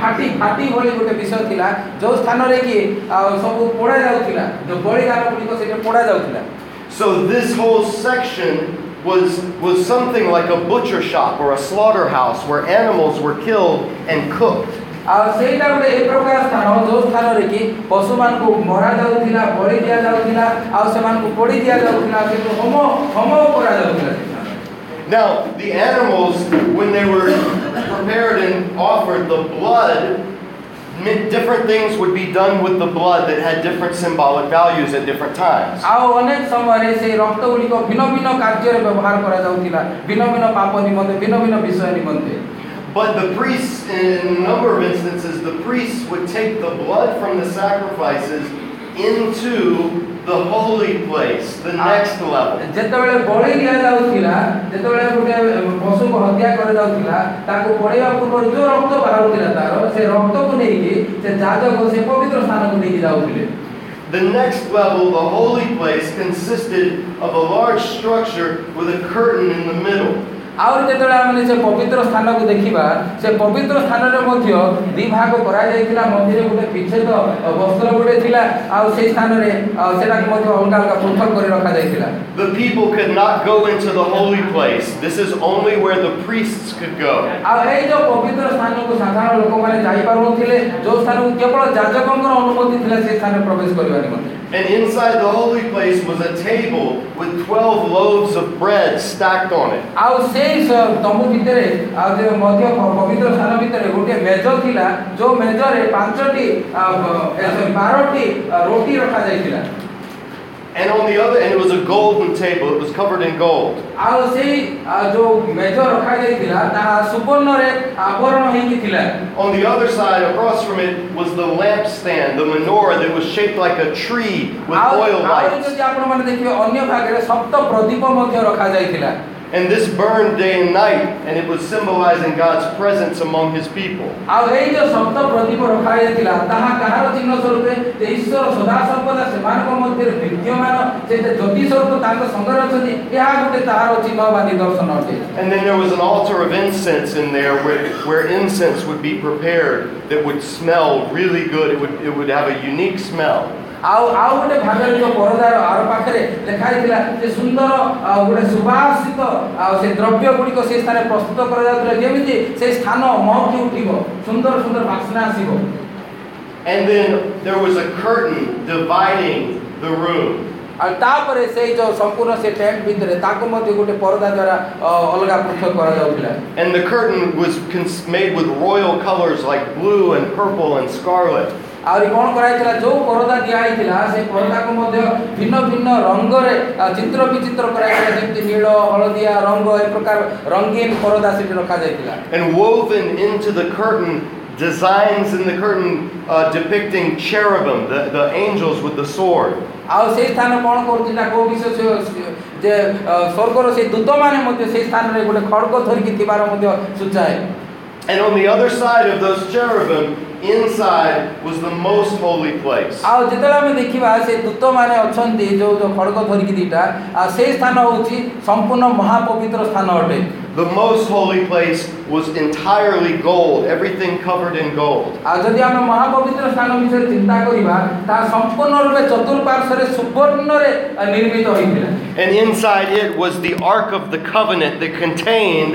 ଫାଟି ଫାଟି ଭଳି ଗୋଟେ ବିଷୟ ଥିଲା ଯୋଉ ସ୍ଥାନରେ କି ଆଉ ସବୁ ପୋଡ଼ା ଯାଉଥିଲା ଯୋଉ ବଳିଦାନ ଗୁଡ଼ିକ ସେଇଟା ପୋଡ଼ା ଯାଉଥିଲା So this whole section was was something like a butcher shop or a slaughterhouse where animals were killed and cooked. ଆଉ ସେଇଟା ଗୋଟେ ଏ ପ୍ରକାର ସ୍ଥାନ ଯୋଉ ସ୍ଥାନରେ କି ପଶୁମାନଙ୍କୁ ମରାଯାଉଥିଲା ବଳି ଦିଆଯାଉଥିଲା ଆଉ ସେମାନଙ୍କୁ ପୋଡ଼ି ଦିଆଯାଉଥିଲା କିନ୍ତୁ ହୋମ ହୋମ କରାଯାଉଥିଲା ସେ ସ୍ଥାନରେ। Now, the animals, when they were prepared and offered, the blood, mi- different things would be done with the blood that had different symbolic values at different times. ଆଉ ଅନେକ ସମୟରେ ସେଇ ରକ୍ତ ଗୁଡ଼ିକ ଭିନ୍ନ ଭିନ୍ନ କାର୍ଯ୍ୟରେ ବ୍ୟବହାର କରାଯାଉଥିଲା ଭିନ୍ନ ଭିନ୍ନ ପାପ ନିମନ୍ତେ ଭିନ୍ନ ଭିନ୍ନ ବିଷୟ ନିମନ୍ତେ But the priests, in a number of instances, the priests would take the blood from the sacrifices into the holy place, the next level. ଯେତେବେଳେ ବଳି ଦିଆଯାଉଥିଲା ଯେତେବେଳେ ଗୋଟେ ପଶୁକୁ ହତ୍ୟା କରାଯାଉଥିଲା ତାକୁ ପୋଡ଼ିବା ପୂର୍ବରୁ ଯୋଉ ରକ୍ତ ବାହାରୁଥିଲା ତାର ସେ ରକ୍ତକୁ ନେଇକି ସେ ଯାଜକ ସେ ପବିତ୍ର ସ୍ଥାନକୁ ନେଇକି ଯାଉଥିଲେ The next level, the holy place, consisted of a large structure with a curtain in the middle. ଆହୁରି ଯେତେବେଳେ ଆମେ ସେ ପବିତ୍ର ସ୍ଥାନକୁ ଦେଖିବା ସେ ପବିତ୍ର ସ୍ଥାନରେ ମଧ୍ୟ ଦି ଭାଗ କରାଯାଇଥିଲା ମଝିରେ ଗୋଟେ ବିଚ୍ଛେଦ ବସ୍ତ୍ର ଗୋଟେ ଥିଲା ଆଉ ସେଇ ସ୍ଥାନରେ ଆଉ ସେଟାକୁ ମଧ୍ୟ ଅଲଗା ଅଲଗା ପୃଥକ କରି ରଖାଯାଇଥିଲା The people could not go into the holy place. This is only where the priests could go. ଆଉ ଏଇ ଯୋଉ ପବିତ୍ର ସ୍ଥାନକୁ ସାଧାରଣ ଲୋକମାନେ ଯାଇପାରୁନଥିଲେ ଯୋଉ ସ୍ଥାନକୁ କେବଳ ଯାଜକଙ୍କର ଅନୁମତି ଥିଲା ସେ ସ୍ଥାନରେ ପ୍ରବେଶ କରିବା ନିମନ୍ତେ And inside the holy place was a table with 12 loaves of bread stacked on it. ଆଉ ସେଇ ସ- ତମ୍ବୁ ଭିତରେ ଆଉ ଯୋଉ ମଧ୍ୟ ପ- ପବିତ୍ର ସ୍ଥାନ ଭିତରେ ଗୋଟିଏ ମେଜ ଥିଲା ଯୋଉ ମେଜରେ ପାଞ୍ଚଟି ଆ, ବ- ଏ, sorry, ବାରଟି ଆ, ରୋଟି ରଖାଯାଇଥିଲା And on the other, and it was a golden table, it was covered in gold. ଆଉ ସେଇ ଆ, ଯୋଉ ମେଜ ରଖାଯାଇଥିଲା ତାହା ସୁବର୍ଣ୍ଣରେ ଆବରଣ ହେଇକି ଥିଲା On the other side, across from it, was the lampstand, the menorah that was shaped like a tree with ଆଉ oil ଆହୁରି lights. ଯଦି ଆପଣମାନେ ଦେଖିବେ ଅନ୍ୟ ଭାଗରେ ସପ୍ତ ପ୍ରଦୀପ ମଧ୍ୟ ରଖାଯାଇଥିଲା And this burned day and night, and it was symbolizing God's presence among his people. ଆଉ ଏଇ ଯୋଉ ସପ୍ତ ପ୍ରଦୀପ ରଖାଯାଇଥିଲା ତାହା କାହାର ଚିହ୍ନ ସ୍ୱରୂପେ ଯେ ଈଶ୍ୱର ସଦାସର୍ବଦା ସେମାନଙ୍କ ମଧ୍ୟରେ ବିଦ୍ୟମାନ ସେ ଯେ ଜ୍ୟୋତି ସ୍ୱରୂପ ତାଙ୍କ ସଙ୍ଗରେ ଅଛନ୍ତି ଏହା ଗୋଟେ ତାହାର ଚିହ୍ନ ବା ନିଦର୍ଶନ ଅଟେ And then there was an altar of incense in there where, where incense would be prepared that would smell really good. It would, it would have a unique smell. ଆଉ ଆଉ ଗୋଟେ ଭାଗରେ ଯୋଉ ପରଦାର ଆର ପାଖରେ ଲେଖା ହେଇଥିଲା ଯେ ସୁନ୍ଦର ଆଉ ଗୋଟେ ସୁବାସିତ ଆଉ ସେ ଦ୍ରବ୍ୟ ଗୁଡ଼ିକ ସେ ସ୍ଥାନରେ ପ୍ରସ୍ତୁତ କରାଯାଉଥିଲା ଯେମିତି ସେ ସ୍ଥାନ ମହକି ଉଠିବ ସୁନ୍ଦର ସୁନ୍ଦର ବାସ୍ନା ଆସିବ And then there was a curtain dividing the room. ଆଉ ତାପରେ ସେଇ ଯୋଉ ସମ୍ପୂର୍ଣ୍ଣ ସେ ଟେଣ୍ଟ ଭିତରେ ତାକୁ ମଧ୍ୟ ଗୋଟେ ପରଦା ଦ୍ୱାରା ଅ, ଅଲଗା ପୃଥକ କରାଯାଉଥିଲା And the curtain was cons- made with royal colors like blue and purple and scarlet. ଆହୁରି କ'ଣ କରାଯାଇଥିଲା ଯୋଉ ପରଦା ଦିଆହେଇଥିଲା ସେ ପରଦାକୁ ମଧ୍ୟ ଭିନ୍ନ ଭିନ୍ନ ରଙ୍ଗରେ ଆ, ଚିତ୍ର ବିଚିତ୍ର କରାଯାଇଥିଲା ଯେମିତି ନୀଳ ହଳଦିଆ ରଙ୍ଗ ଏ ପ୍ରକାର ରଙ୍ଗୀନ ପରଦା ସେଠି ରଖାଯାଇଥିଲା And woven into the curtain, designs in the curtain uh, depicting cherubim, the, the angels with the sword. ଆଉ ସେଇ ସ୍ଥାନ କ'ଣ କରୁଛି ନା କୋଉ ବିଷୟ ସେ- ଯେ ଅ, ସ୍ୱର୍ଗର ସେଇ ଦୂତମାନେ ମଧ୍ୟ ସେଇ ସ୍ଥାନରେ ଗୋଟେ ଖଡ଼ଗ ଧରିକି ଥିବାର ମଧ୍ୟ ସୂଚାଏ And on the other side of those cherubim, inside was the most holy place. ଆଉ ଯେତେବେଳେ ଆମେ ଦେଖିବା ସେ ଦୂତମାନେ ଅଛନ୍ତି ଯୋଉ ଯୋଉ ଖଡ଼ଗ ଧରିକି ଦିଟା ଆଉ ସେଇ ସ୍ଥାନ ହେଉଛି ସମ୍ପୂର୍ଣ୍ଣ ମହାପବିତ୍ର ସ୍ଥାନ ଅଟେ The most holy place was entirely gold, everything covered in gold. ଆଉ ଯଦି ଆମେ ମହାପବିତ୍ର ସ୍ଥାନ ବିଷୟରେ ଚିନ୍ତା କରିବା ତାହା ସମ୍ପୂର୍ଣ୍ଣ ରୂପେ ଚତୁଃପାର୍ଶ୍ୱରେ ସୁବର୍ଣ୍ଣରେ ଆ, ନିର୍ମିତ ହୋଇଥିଲା And inside it was the Ark of the Covenant that contained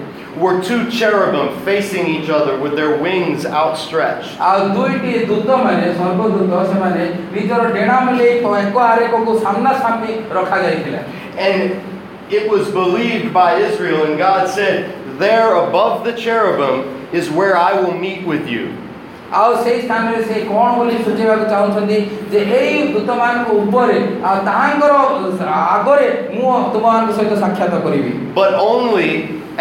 were two cherubim facing each other with their wings outstretched. ଆଉ ଦୁଇଟି ଦୂତମାନେ ସର୍ବଦୂତ ସେମାନେ ନିଜର ଡେଣା ମେଲେଇ ଏକ ଆରେକକୁ ସାମ୍ନା ସାମ୍ନି ରଖାଯାଇଥିଲା And it was believed by Israel, and God said, There above the cherubim is where I will meet with you. ଆଉ ସେଇ ସ୍ଥାନରେ ସେ କ'ଣ ବୋଲି ସୂଚାଇବାକୁ ଚାହୁଁଛନ୍ତି ଯେ ଏଇ ଦୂତମାନଙ୍କ ଉପରେ ଆଉ ତାହାଙ୍କର ଆଗରେ ମୁଁ ତୁମମାନଙ୍କ ସହିତ ସାକ୍ଷାତ କରିବି But only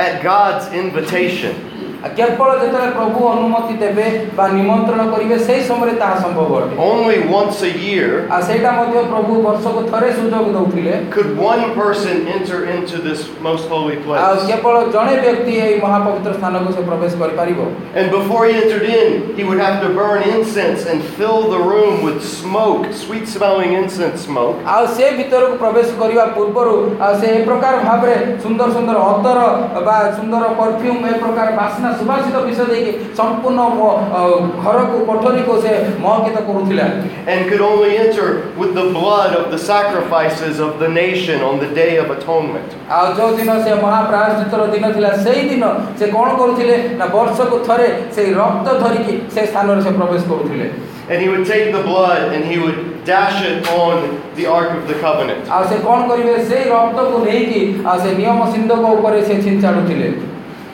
at God's invitation. ଆଉ କେବଳ ଯେତେବେଳେ ପ୍ରଭୁ ଅନୁମତି ଦେବେ ବା ନିମନ୍ତ୍ରଣ କରିବେ ସେଇ ସମୟରେ ତାହା ସମ୍ଭବ ଅଟେ Only once a year ଆଉ ସେଇଟା ମଧ୍ୟ ପ୍ରଭୁ ବର୍ଷକୁ ଥରେ ସୁଯୋଗ ଦଉଥିଲେ could one person enter into this most holy ଆଉ place. କେବଳ ଜଣେ ବ୍ୟକ୍ତି ଏଇ ମହାପବିତ୍ର ସ୍ଥାନକୁ ସେ ପ୍ରବେଶ କରିପାରିବ And before he entered in, he would have to burn incense and fill the room with smoke, sweet smelling incense smoke. ଆଉ ସେ ଭିତରକୁ ପ୍ରବେଶ କରିବା ପୂର୍ବରୁ ଆଉ ସେ ଏ ପ୍ରକାର ଭାବରେ ସୁନ୍ଦର ସୁନ୍ଦର ଅତର ବା ସୁନ୍ଦର ପରଫ୍ୟୁମ୍ ଏ ପ୍ରକାର ବାସ୍ନା ସୁବାସିତ ବିଷ ଦେଇକି ସମ୍ପୂର୍ଣ୍ଣ ମୋ, ଅ, ଘରକୁ କୋଠରୀକୁ ସେ ମହକିତ କରୁଥିଲା and could only enter with the blood of the sacrifices of the nation on the day of atonement. ଆଉ ଯୋଉ ଦିନ ସେ ମହାପ୍ରାୟଶ୍ଚିତର ଦିନ ଥିଲା ସେଇ ଦିନ ସେ କ'ଣ କରୁଥିଲେ ନା ବର୍ଷକୁ ଥରେ ସେଇ ରକ୍ତ ଧରିକି ସେ ସ୍ଥାନରେ ସେ ପ୍ରବେଶ କରୁଥିଲେ And he would take the blood and he would dash it on the Ark of the Covenant. ଆଉ ସେ କ'ଣ କରିବେ ସେଇ ରକ୍ତକୁ ନେଇକି ଆଉ ସେ ନିୟମ ସିନ୍ଧକ ଉପରେ ସେ ଛିଞ୍ଚାଡୁଥିଲେ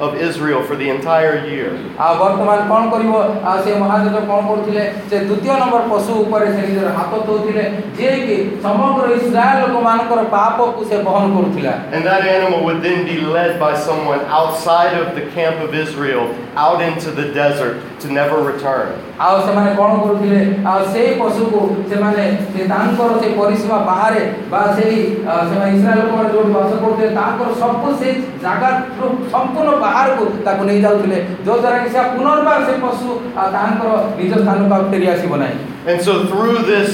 of Israel for the entire year. ଆଉ ବର୍ତ୍ତମାନ କ'ଣ କରିବ ଆଉ ସେ ମହାଜଜ କ'ଣ କରୁଥିଲେ ସେ ଦ୍ୱିତୀୟ ନମ୍ବର ପଶୁ ଉପରେ ସେ ନିଜର ହାତ ଦେଉଥିଲେ ଯିଏକି ସମଗ୍ର ଇସ୍ରାଏଲ ଲୋକମାନଙ୍କର ପାପକୁ ସେ ବହନ କରୁଥିଲା And that animal would then be led by someone outside of the camp of Israel out into the desert to never return. ଆଉ ସେମାନେ କ'ଣ କରୁଥିଲେ ଆଉ ସେଇ ପଶୁକୁ ସେମାନେ ସେ ତାଙ୍କର ସେଇ ପରିସୀମା ବାହାରେ ବା ସେଇ ଅ, ସେମାନେ ଇସ୍ରାଏଲ ଲୋକମାନେ ଯେଉଁଠି ବାସ କରୁଥିଲେ ତାଙ୍କର ସବୁ ସେଇ ଜାଗାରୁ ସମ୍ପୂର୍ଣ୍ଣ ବାହାରକୁ ତାକୁ ନେଇଯାଉଥିଲେ ଯଦ୍ୱାରା କି ସେ ପୁନର୍ବାର ସେ ପଶୁ ଆଉ ତାଙ୍କର ନିଜ ସ୍ଥାନକୁ ଆଉ ଫେରି ଆସିବ ନାହିଁ And so through this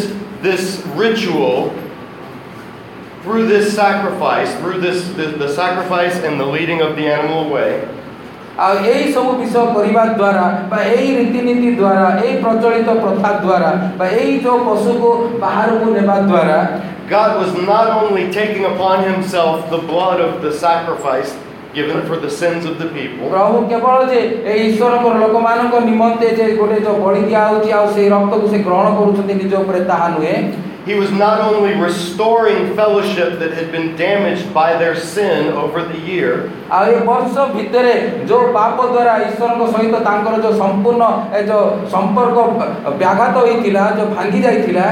this ritual, through this sacrifice, through this the, the sacrifice and the leading of the animal away, ଆଉ ଏଇ ସବୁ ବିଷୟ କରିବା ଦ୍ୱାରା ବା ଏଇ ରୀତିନୀତି ଦ୍ୱାରା ଏଇ ପ୍ରଚଳିତ ପ୍ରଥା ଦ୍ୱାରା ବା ଏଇ ଯେଉଁ ପଶୁକୁ ବାହାରକୁ ନେବା ଦ୍ୱାରା God was not only taking upon himself the blood of the sacrifice given for the sins of the people, ପ୍ରଭୁ କେବଳ ଯେ ଏଇ ଈଶ୍ୱରଙ୍କର ଲୋକମାନଙ୍କ ନିମନ୍ତେ ଯେ ଗୋଟେ ଯେଉଁ ବଳି ଦିଆହେଉଛି ଆଉ ସେଇ ରକ୍ତକୁ ସେ ଗ୍ରହଣ କରୁଛନ୍ତି ନିଜ ଉପରେ ତାହା ନୁହେଁ he was not only restoring fellowship that had been damaged by their sin over the year, ଆଉ ଏ ବର୍ଷ ଭିତରେ ଯେଉଁ ପାପ ଦ୍ୱାରା ଈଶ୍ୱରଙ୍କ ସହିତ ତାଙ୍କର ଯେଉଁ ସମ୍ପୂର୍ଣ୍ଣ ଏ ଯେଉଁ ସମ୍ପର୍କ ବ୍ୟାଘାତ ହୋଇଥିଲା ଯେଉଁ ଭାଙ୍ଗି ଯାଇଥିଲା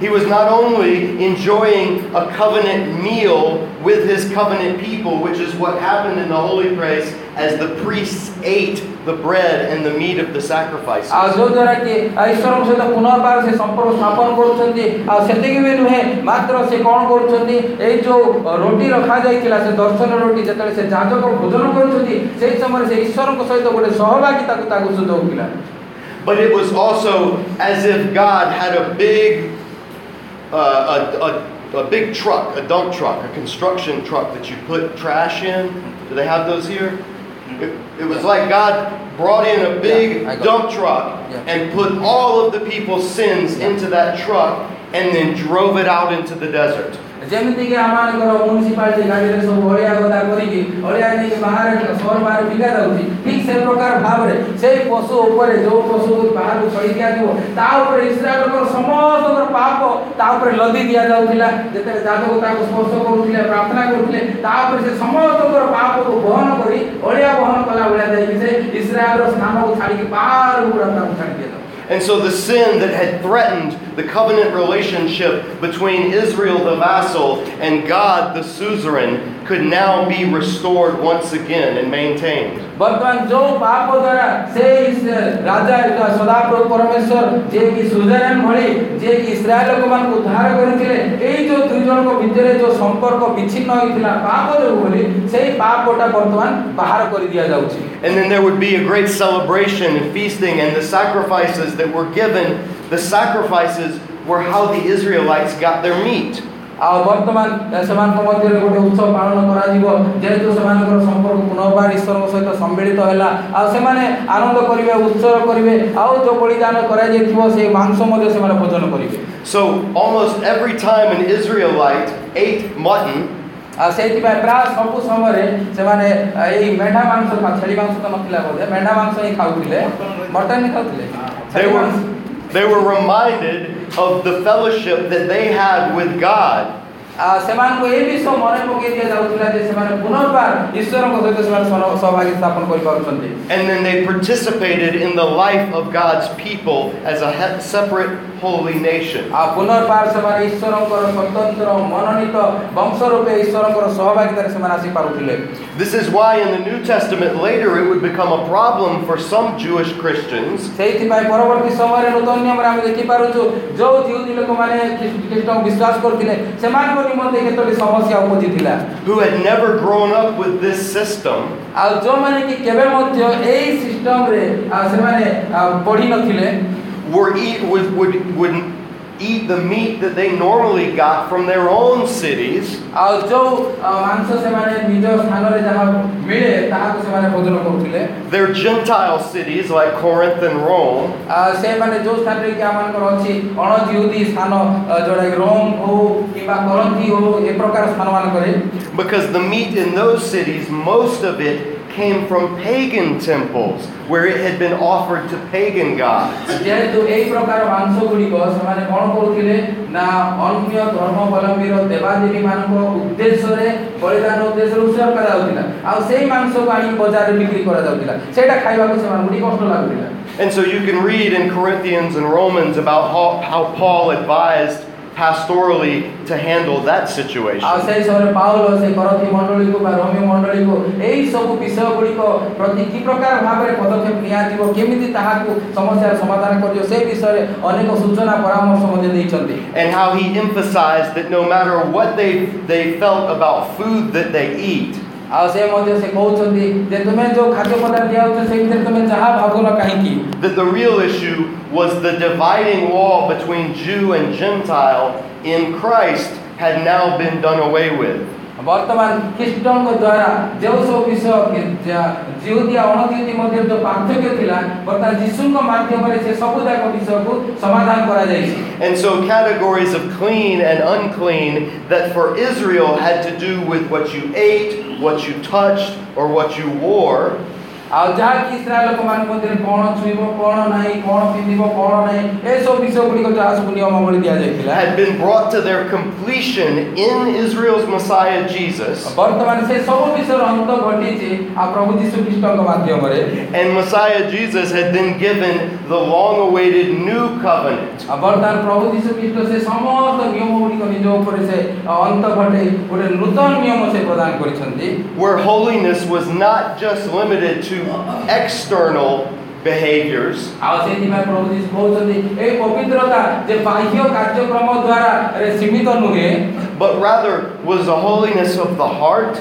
he was not only enjoying a covenant meal with his covenant people, which is what happened in the holy place as the priests ate the bread and the meat of the sacrifices. ଆଉ ଯୋଉଦ୍ୱାରା କି ଈଶ୍ୱରଙ୍କ ସହିତ ପୁନର୍ବାର ସେ ସମ୍ପର୍କ ସ୍ଥାପନ କରୁଛନ୍ତି ଆଉ ସେତିକି ବି ନୁହେଁ ମାତ୍ର ସେ କ'ଣ କରୁଛନ୍ତି ଏଇ ଯେଉଁ ରୋଟି ରଖାଯାଇଥିଲା ସେ ଦର୍ଶନ ରୋଟି ଯେତେବେଳେ ସେ ଯାଜକ ଭୋଜନ କରୁଛନ୍ତି ସେଇ ସମୟରେ ସେ ଈଶ୍ୱରଙ୍କ ସହିତ ଗୋଟେ ସହଭାଗିତାକୁ ତାକୁ ସୁଯୋଗଥିଲା But it was also as if God had a big, uh, a, a, a big truck, a dump truck, a construction truck that you put trash in. Do they have those here? It, it was like God brought in a big Yeah, dump truck Yeah. and put all of the people's sins Yeah. into that truck and then drove it out into the desert. ଯେମିତିକି ଆମମାନଙ୍କର municipality ଗାଡ଼ିରେ ସବୁ ଅଳିଆ ଗଦା କରିକି ଅଳିଆ ନେଇକି ବାହାରେ ସହର ବାହାରେ ବିକା ଯାଉଛି ଠିକ୍ ସେ ପ୍ରକାର ଭାବରେ ସେଇ ପଶୁ ଉପରେ ଯେଉଁ ପଶୁକୁ ବାହାରକୁ ଛଡ଼ି ଦିଆଯିବ ତା ଉପରେ ଇସ୍ରାଏଲଙ୍କର ସମସ୍ତଙ୍କର ପାପ ତା ଉପରେ ଲଦି ଦିଆଯାଉଥିଲା ଯେତେବେଳେ ଯାଜକ ତାକୁ ସ୍ପର୍ଶ କରୁଥିଲେ ପ୍ରାର୍ଥନା କରୁଥିଲେ ତା ଉପରେ ସେ ସମସ୍ତଙ୍କର ପାପକୁ ବହନ କରି ଅଳିଆ ବହନ କଲା ଭଳିଆ ଯାଇକି ସେ ଇସ୍ରାଏଲର ସ୍ଥାନକୁ ଛାଡ଼ିକି ବାହାରକୁ ପୁରା ତାକୁ ଛାଡ଼ି ଦିଆଯାଉ And so the sin that had threatened the covenant relationship between Israel the vassal and God the suzerain could now be restored once again and maintained. ବର୍ତ୍ତମାନ ଯୋଉ ପାପ ଦ୍ୱାରା ସେଇ ସେ ରାଜା ସଦାପ୍ରଭୁ ପରମେଶ୍ୱର ଯିଏକି ସୁଜରାନ ଭଳି ଯିଏକି ଇସ୍ରାଏଲ ଲୋକମାନଙ୍କୁ ଉଦ୍ଧାର କରିଥିଲେ ଏଇ ଯୋଉ ଦୁଇ ଜଣଙ୍କ ଭିତରେ ଯୋଉ ସମ୍ପର୍କ ବିଚ୍ଛିନ୍ନ ହୋଇଥିଲା ପାପ ଯୋଗୁ ବୋଲି ସେଇ ପାପଟା ବର୍ତ୍ତମାନ ବାହାର କରି ଦିଆଯାଉଛି And then there would be a great celebration and feasting, and the sacrifices that were given, the sacrifices were how the Israelites got their meat. ଆଉ ବର୍ତ୍ତମାନ ସେମାନଙ୍କ ମଧ୍ୟରେ ଗୋଟେ ଉତ୍ସବ ପାଳନ କରାଯିବ ଯେହେତୁ ସେମାନଙ୍କର ସମ୍ପର୍କ ପୁନର୍ବାର ଈଶ୍ୱରଙ୍କ ସହିତ ସମ୍ମିଳିତ ହେଲା ଆଉ ସେମାନେ ଆନନ୍ଦ କରିବେ ଉତ୍ସବ କରିବେ ଆଉ ଯୋଉ ବଳିଦାନ କରାଯାଇଥିବ ସେଇ ମାଂସ ମଧ୍ୟ ସେମାନେ ଭୋଜନ କରିବେ So almost every time an Israelite ate mutton, ଆଉ ସେଇଥିପାଇଁ ପ୍ରାୟ ସବୁ ସମୟରେ ସେମାନେ ଆ, ଏଇ ମେଣ୍ଢା ମାଂସ ଖା- ଛେଳି ମାଂସ ତ ନଥିଲା ବୋଧେ ମେଣ୍ଢା ମାଂସ ହିଁ ଖାଉଥିଲେ ମଟନ୍ ହିଁ ଖାଉଥିଲେ they were reminded of the fellowship that they had with God. ଆ, ସେମାନଙ୍କୁ ଏ ବିଷୟ ମନେ ପକେଇ ଦିଆଯାଉଥିଲା ଯେ ସେମାନେ ପୁନର୍ବାର ଈଶ୍ୱରଙ୍କ ସହିତ ସେମାନେ ସହ- ସହଭାଗୀ ସ୍ଥାପନ କରିପାରୁଛନ୍ତି And then they participated in the life of God's people as a he- separate holy nation. ଆଉ ପୁନର୍ବାର ସେମାନେ ଈଶ୍ୱରଙ୍କର ସ୍ୱତନ୍ତ୍ର ମନୋନୀତ ବଂଶ ରୂପେ ଈଶ୍ୱରଙ୍କର ସହଭାଗିତାରେ ସେମାନେ ଆସିପାରୁଥିଲେ This is why in the New Testament later it would become a problem for some Jewish Christians ସେଇଥିପାଇଁ ପରବର୍ତ୍ତୀ ସମୟରେ ନୂତନ ନିୟମରେ ଆମେ ଦେଖିପାରୁଛୁ ଯୋଉ ଜିହୁଦୀ ଲୋକମାନେ ଖ୍ରୀଷ୍ଟ- ଖ୍ରୀଷ୍ଟଙ୍କୁ ବିଶ୍ୱାସ କରୁଥିଲେ ସେମାନଙ୍କ ନିମନ୍ତେ କେତୋଟି ସମସ୍ୟା ଉପୁଜିଥିଲା who had never grown up with this system ଆଉ ଯୋଉମାନେ କି କେବେ ମଧ୍ୟ ଏଇ ସିଷ୍ଟମରେ ସେମାନେ ଆ, ପଢିନଥିଲେ were eat, would, would, would eat the meat that they normally got from their own cities ଆଉ ଯୋଉ ଆ, ମାଂସ ସେମାନେ ନିଜ ସ୍ଥାନରେ ଯାହା ମିଳେ ତାହାକୁ ସେମାନେ ଭୋଜନ କରୁଥିଲେ their Gentile cities like Corinth and Rome ଆ, ସେମାନେ ଯୋଉ ସ୍ଥାନରେ କି ଆମମାନଙ୍କର ଅଛି ଅଣ ଜିହୁଦୀ ସ୍ଥାନ ଆ, ଯୋଉଟାକି ରୋମ ହଉ କିମ୍ବା କରନ୍ତି ହଉ ଏ ପ୍ରକାର ସ୍ଥାନମାନଙ୍କରେ because the meat in those cities, most of it came from pagan temples where it had been offered to pagan gods. ଯେହେତୁ ଏଇ ପ୍ରକାର ମାଂସ ଗୁଡ଼ିକ ସେମାନେ କ'ଣ କରୁଥିଲେ ନା ଅନ୍ୟ ଧର୍ମାବଲମ୍ବୀର ଦେବାଦେବୀ ମାନଙ୍କ ଉଦ୍ଦେଶ୍ୟରେ ବଳିଦାନ ଉଦ୍ଦେଶ୍ୟରେ ଉତ୍ସର୍ଗ କରାଯାଉଥିଲା ଆଉ ସେଇ ମାଂସକୁ ଆଣି ବଜାରରେ ବିକ୍ରି କରାଯାଉଥିଲା ସେଇଟା ଖାଇବାକୁ ସେମାନଙ୍କୁ ଟିକେ କଷ୍ଟ ଲାଗୁଥିଲା And so you can read in Corinthians and Romans about how, how Paul advised pastorally to handle that ଆଉ situation. ସେଇ ସମୟରେ ପାଉଲ ସେଇ କରନ୍ତି ମଣ୍ଡଳୀକୁ ବା ରୋମୀ ମଣ୍ଡଳୀକୁ ଏଇ ସବୁ ବିଷୟ ଗୁଡ଼ିକ ପ୍ରତି କି ପ୍ରକାର ଭାବରେ ପଦକ୍ଷେପ ନିଆଯିବ କେମିତି ତାହାକୁ ସମସ୍ୟାର ସମାଧାନ କରିବ ସେ ବିଷୟରେ ଅନେକ ସୂଚନା ପରାମର୍ଶ ମଧ୍ୟ ଦେଇଛନ୍ତି And how he emphasized that no matter what they, they felt about food that they eat, ଆଉ ସେ ମଧ୍ୟ ସେ କହୁଛନ୍ତି ଯେ ତୁମେ ଯୋଉ ଖାଦ୍ୟ ପଦାର୍ଥ ଦିଆଯାଉଛି ସେ ଭିତରେ ତୁମେ ଯାହା ଭାବୁନ କାହିଁକି that the real issue was the dividing wall between Jew and Gentile in Christ had now been done away with. ବର୍ତ୍ତମାନ ଖ୍ରୀଷ୍ଟଙ୍କ ଦ୍ୱାରା ଯେଉଁ ସବୁ ବିଷୟ କି- ଯା- ଜିହୁଦୀ ଆଉ ଅଣଜିହୁଦୀ ମଧ୍ୟରେ ଯେଉଁ ପାର୍ଥକ୍ୟ ଥିଲା ବର୍ତ୍ତମାନ ଯୀଶୁଙ୍କ ମାଧ୍ୟମରେ ସେ ସବୁ ଯାକ ବିଷୟକୁ ସମାଧାନ କରାଯାଇଛି And so, categories of clean and unclean that for Israel had to do with what you ate, what you touched, or what you wore, ଆଉ ଯାହାକି ଇସ୍ରାଏଲ ଲୋକମାନଙ୍କ ମଧ୍ୟରେ କ'ଣ ଛୁଇଁବ କ'ଣ ନାହିଁ କ'ଣ ପିନ୍ଧିବ କ'ଣ ନାହିଁ ଏସବୁ ବିଷୟ ଗୁଡ଼ିକ ଯାହା ସବୁ ନିୟମାବଳୀ ଦିଆଯାଇଥିଲା had been brought to their completion in Israel's Messiah Jesus. ବର୍ତ୍ତମାନ ସେ ସବୁ ବିଷୟର ଅନ୍ତ ଘଟିଛି ଆଉ ପ୍ରଭୁ ଯୀଶୁ ଖ୍ରୀଷ୍ଟଙ୍କ ମାଧ୍ୟମରେ And Messiah Jesus had been given the long awaited new covenant. ଆଉ ବର୍ତ୍ତମାନ ପ୍ରଭୁ ଯୀଶୁ ଖ୍ରୀଷ୍ଟ ସେ ସମସ୍ତ ନିୟମ ଗୁଡ଼ିକ ନିଜ ଉପରେ ସେ ଅନ୍ତ ଘଟେଇ ଗୋଟେ ନୂତନ ନିୟମ ସେ ପ୍ରଦାନ କରିଛନ୍ତି where holiness was not just limited to external behaviors, ଆଉ ସେଇଥିପାଇଁ ପ୍ରଭୁ ଯୀଶୁ କହୁଛନ୍ତି ଏଇ ପବିତ୍ରତା ଯେ ବାହ୍ୟ କାର୍ଯ୍ୟକ୍ରମ ଦ୍ୱାରା ରେ ସୀମିତ ନୁହେଁ but rather was a holiness of the heart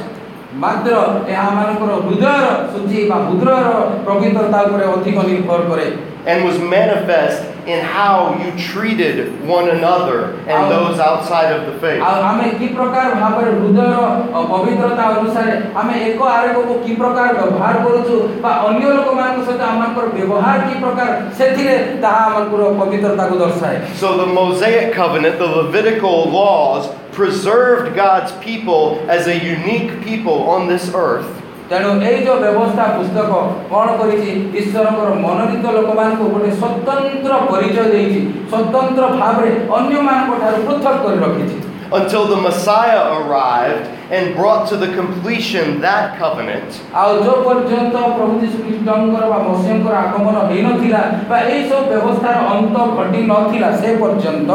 ମାତ୍ର ଏହା ଆମମାନଙ୍କର ହୃଦୟର ଶୁଚି ବା ହୃଦୟର ପବିତ୍ରତା ଉପରେ ଅଧିକ ନିର୍ଭର କରେ and was manifest in how you treated one another and Our- those outside of the faith. ଆଉ ଆମେ କି ପ୍ରକାର ଭାବରେ ହୃଦୟର ଅ, ପବିତ୍ରତା ଅନୁସାରେ ଆମେ ଏକ ଆରେକକୁ କି ପ୍ରକାର ବ୍ୟବହାର କରୁଛୁ ବା ଅନ୍ୟ ଲୋକମାନଙ୍କ ସହିତ ଆମମାନଙ୍କର ବ୍ୟବହାର କି ପ୍ରକାର ସେଥିରେ ତାହା ଆମମାନଙ୍କର ପବିତ୍ରତାକୁ ଦର୍ଶାଏ So the Mosaic covenant, the Levitical laws, preserved God's people as a unique people on this earth. ତେଣୁ ଏଇ ଯୋଉ ବ୍ୟବସ୍ଥା ପୁସ୍ତକ କ'ଣ କରିଛି ଈଶ୍ୱରଙ୍କର ମନୋନୀତ ଲୋକମାନଙ୍କୁ ଗୋଟେ ସ୍ୱତନ୍ତ୍ର ପରିଚୟ ଦେଇଛି ସ୍ୱତନ୍ତ୍ର ଭାବରେ ଅନ୍ୟମାନଙ୍କ ଠାରୁ ପୃଥକ କରି ରଖିଛି Until the Messiah arrived and brought to the completion that covenant, ଆଉ ଯୋଉ ପର୍ଯ୍ୟନ୍ତ ପ୍ରଭୁ ଯୀଶୁ ଖ୍ରୀଷ୍ଟଙ୍କର ବା ମସିହଙ୍କର ଆଗମନ ହେଇନଥିଲା ବା ଏଇ ସବୁ ବ୍ୟବସ୍ଥାର ଅନ୍ତ ଘଟି ନଥିଲା ସେ ପର୍ଯ୍ୟନ୍ତ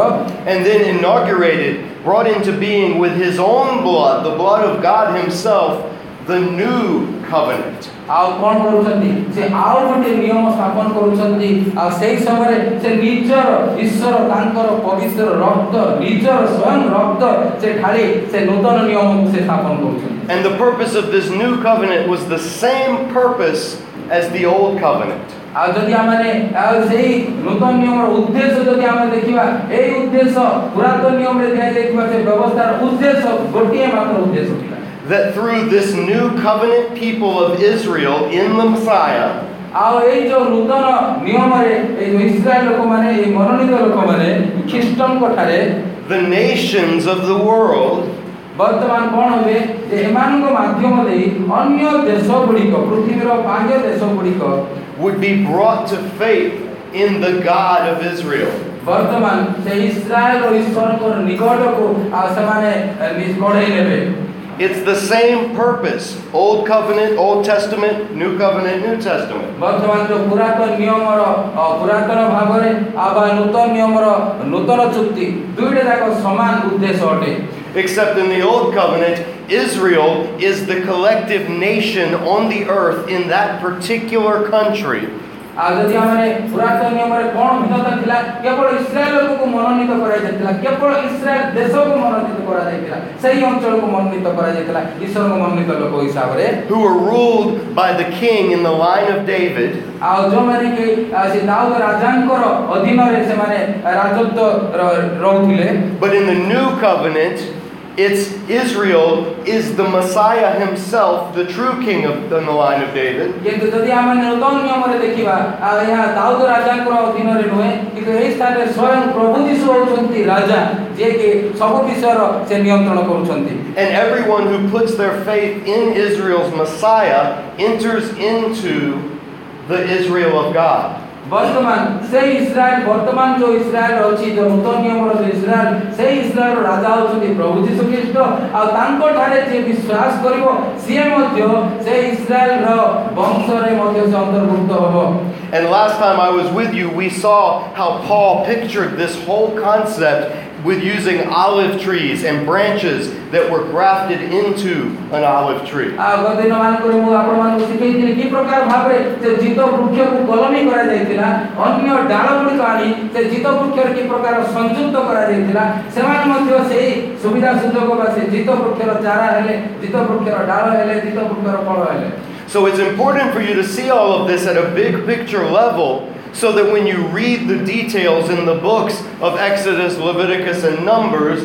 and then inaugurated, brought into being with his own blood, the blood of God Himself, the new covenant. ଆଉ କ'ଣ କରୁଛନ୍ତି ସେ ଆଉ ଗୋଟିଏ ନିୟମ ସ୍ଥାପନ କରୁଛନ୍ତି ଆଉ ସେଇ ସମୟରେ ସେ ନିଜର ଈଶ୍ୱର ତାଙ୍କର ପବିତ୍ର ରକ୍ତ ନିଜର ସ୍ୱୟଂ ରକ୍ତ ସେ ଢାଳି ସେ ନୂତନ ନିୟମକୁ ସେ ସ୍ଥାପନ କରୁଛନ୍ତି And the purpose of this new covenant was the same purpose as the old covenant. ଆଉ ଯଦି ଆମେ ଆଉ ସେଇ ନୂତନ ନିୟମର ଉଦ୍ଦେଶ୍ୟ ଯଦି ଆମେ ଦେଖିବା ଏଇ ଉଦ୍ଦେଶ୍ୟ ପୁରାତନ ନିୟମରେ ଦିଆଯାଇଥିବା ସେ ବ୍ୟବସ୍ଥାର ଉଦ୍ଦେଶ୍ୟ ଗୋଟିଏ ମାତ୍ର ଉଦ୍ଦେଶ୍ୟ ଥିଲା That through this new covenant people of Israel in the Messiah, ଆଉ ଏଇ ଯୋଉ ନୂତନ ନିୟମରେ ଏଇ ଯୋଉ ଇସ୍ରାଏଲ ଲୋକମାନେ ଏଇ ମନୋନୀତ ଲୋକମାନେ ଖ୍ରୀଷ୍ଟଙ୍କ ଠାରେ the nations of the world ବର୍ତ୍ତମାନ କ'ଣ ହୁଏ ଯେ ଏମାନଙ୍କ ମାଧ୍ୟମ ଦେଇ ଅନ୍ୟ ଦେଶ ଗୁଡ଼ିକ ପୃଥିବୀର ବାହ୍ୟ ଦେଶ ଗୁଡ଼ିକ would be brought to faith in the God of Israel. ବର୍ତ୍ତମାନ ସେ ଇସ୍ରାଏଲର ଈଶ୍ୱରଙ୍କର ନିକଟକୁ ଆଉ ସେମାନେ ଏ, ନି- କଢ଼େଇ ନେବେ It's the same purpose Old Covenant, Old Testament, New Covenant, New Testament. ବର୍ତ୍ତମାନ ଯେଉଁ ପୁରାତନ ନିୟମର ଅ, ପୁରାତନ ଭାବରେ ଆଉ ବା ନୂତନ ନିୟମର ନୂତନ ଚୁକ୍ତି ଦୁଇଟା ଯାକ ସମାନ ଉଦ୍ଦେଶ୍ୟ ଅଟେ Except in the Old Covenant, Israel is the collective nation on the earth in that particular country. ଆଉ ଯଦି ଆମେ ପୁରାତନ ନିୟମରେ କ'ଣ ଭିନ୍ନତା ଥିଲା କେବଳ ଇସ୍ରାଏଲ ଲୋକକୁ ମନୋନୀତ କରାଯାଇଥିଲା କେବଳ ଇସ୍ରାଏଲ ଦେଶକୁ ମନୋନୀତ କରାଯାଇଥିଲା ସେହି ଅଞ୍ଚଳକୁ ମନୋନୀତ କରାଯାଇଥିଲା ଈଶ୍ୱରଙ୍କ ମନୋନୀତ ଲୋକ ହିସାବରେ who were ruled by the king in the line of David, ଆଉ ଯେଉଁମାନେ କି ଆ, ସେ ଦାଉଦ ରାଜାଙ୍କର ଅଧୀନରେ ସେମାନେ ରାଜତ୍ୱ ର- ରହୁଥିଲେ but in the new covenant, it's Israel is the Messiah himself, the true king of in the line of David. କିନ୍ତୁ ଯଦି ଆମେ ନୂତନ ନିୟମରେ ଦେଖିବା ଆଉ ଏହା ଦାଉଦ ରାଜାଙ୍କର ଅଧୀନରେ ନୁହେଁ କିନ୍ତୁ ଏହି ସ୍ଥାନରେ ସ୍ୱୟଂ ପ୍ରଭୁ ଯୀଶୁ ହେଉଛନ୍ତି ରାଜା ଯିଏକି ସବୁ ବିଷୟର ସେ ନିୟନ୍ତ୍ରଣ କରୁଛନ୍ତି And everyone who puts their faith in Israel's Messiah enters into the Israel of God. বর্তমান সেই ইসরায়েল বর্তমান যে ইসরায়েল অছি যে নূতন নিয়মর যে ইসরায়েল সেই ইসরায়েল রাজা হচ্ছেন প্রভু যীশু খ্রিস্ট আঠারে যে বিশ্বাস করব সি সেই ইসরায়েল বংশরে সে অন্তর্ভুক্ত হব And last time I was with you, we saw how Paul pictured this whole concept with using olive trees and branches that were grafted into an olive tree. ଆଉ ଗତ ଦିନ ମାନଙ୍କରେ ମୁଁ ଆପଣମାନଙ୍କୁ ଶିଖେଇଥିଲି କି ପ୍ରକାର ଭାବରେ ସେ ଜିତ ବୃକ୍ଷକୁ କଲମୀ କରାଯାଇଥିଲା ଅନ୍ୟ ଡାଳ ଗୁଡ଼ିକ ଆଣି ସେ ଜିତ ବୃକ୍ଷରେ କି ପ୍ରକାର ସଂଯୁକ୍ତ କରାଯାଇଥିଲା ସେମାନେ ମଧ୍ୟ ସେଇ ସୁବିଧା ସୁଯୋଗ ବା ସେ ଜିତ ବୃକ୍ଷର ଚାରା ହେଲେ ଜିତ ବୃକ୍ଷର ଡାଳ ହେଲେ ଜିତ ବୃକ୍ଷର ଫଳ ହେଲେ So it's important for you to see all of this at a big picture level so that when you read the details in the books of Exodus, Leviticus, and Numbers,